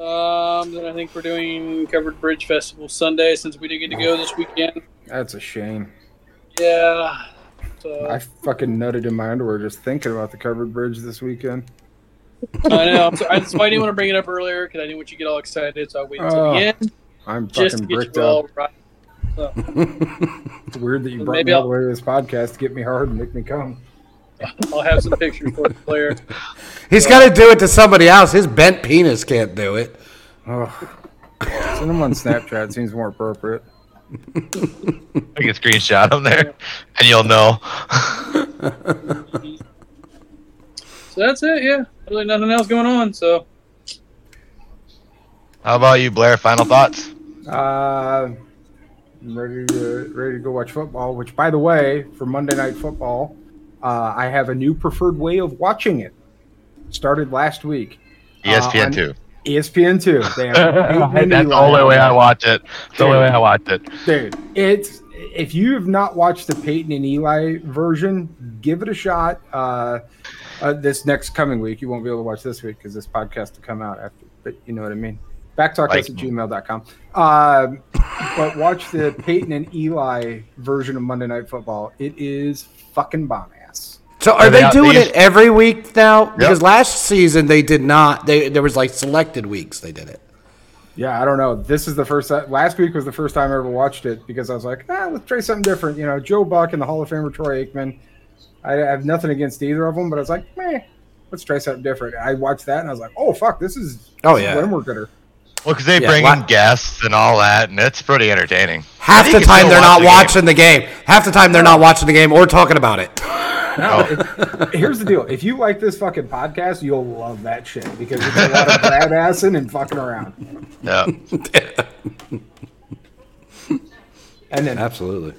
Um, then I think we're doing Covered Bridge Festival Sunday since we didn't get to go this weekend. that's a shame. Yeah. So I fucking nutted in my underwear just thinking about the covered bridge this weekend. I know. So I, that's why I didn't want to bring it up earlier because I didn't want you to get all excited. So I waited until Oh, the end I'm just fucking get bricked you up. all right. It's weird that you brought me all I'll- the way to this podcast to get me hard and make me come. I'll have some pictures for the player. He's got to do it to somebody else. His bent penis can't do it. Oh, send them on Snapchat. Seems more appropriate. I can screenshot them there, and you'll know. So that's it. Yeah, really nothing else going on. So How about you, Blair? Final thoughts. Uh, I'm ready to ready to go watch football. Which, by the way, for Monday Night Football, uh, I have a new preferred way of watching it. Started last week. ESPN Uh, on two. ESPN two. They have Peyton and That's the only way I watch it. That's the only way I watch it. Dude, it's if you have not watched the Peyton and Eli version, give it a shot. Uh, uh, this next coming week, you won't be able to watch this week because this podcast will come out after. But you know what I mean. BACC Talk Like- at gmail.com. Um, but watch the Peyton and Eli version of Monday Night Football. It is fucking bomb ass. So are Yeah, they they doing these- it every week now? Because last season they did not. They there was like selected weeks they did it. Yeah, I don't know. This is the first. Last week was the first time I ever watched it because I was like, ah, let's try something different. You know, Joe Buck and the Hall of Famer Troy Aikman. I have nothing against either of them, but I was like, meh, let's try something different. I watched that and I was like, oh fuck, this is Oh, this is yeah. when we're gooder. Well, because they Yeah, bring in guests and all that, and it's pretty entertaining. Half the time they're watch not the game. watching the game. Half the time they're not watching the game or talking about it. No, it- here's the deal: if you like this fucking podcast, you'll love that shit because it's a lot of grab assing and fucking around. Yeah. And then Absolutely.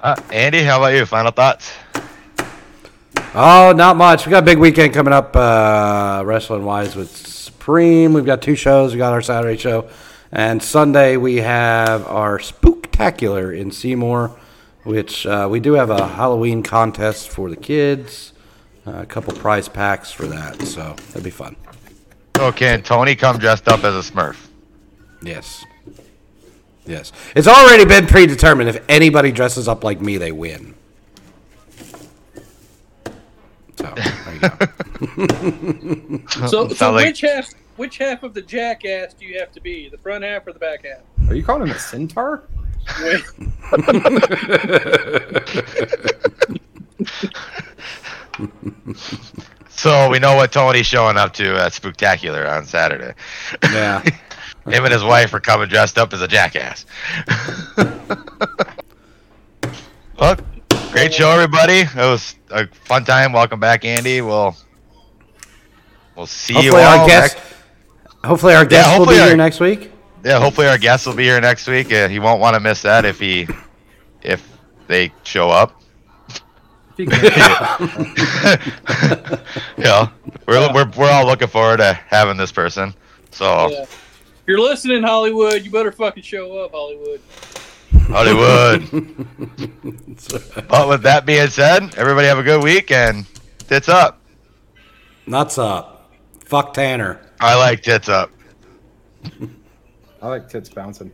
Uh, Andy, how about you? Final thoughts? Oh, not much. We got a big weekend coming up, uh, wrestling wise with Supreme. We've got two shows. We got our Saturday show, and Sunday we have our Spooktacular in Seymour, which uh, we do have a Halloween contest for the kids. Uh, a couple prize packs for that, so that'd be fun. So can Tony come dressed up as a Smurf? Yes. Yes. It's already been predetermined. If anybody dresses up like me, they win. So, there you go. So, so like- which half? Which half of the jackass do you have to be? The front half or the back half? are you calling him a centaur? So we know what Tony's showing up to at Spooktacular on Saturday. Yeah. Him and his wife are coming dressed up as a jackass. well, great show, everybody. It was a fun time. Welcome back, Andy. We'll we'll see you Hopefully all our guest. next- Hopefully our guest will hopefully be our- here next week. Yeah, hopefully our guest will be here next week. Uh, he won't want to miss that if he if they show up. If you can- yeah, we're, we're we're all looking forward to having this person. So yeah. If you're listening, Hollywood, you better fucking show up, Hollywood. Hollywood. but with that being said, everybody have a good week and tits up. Nuts up. Fuck Tanner. I like tits up. I like tits bouncing.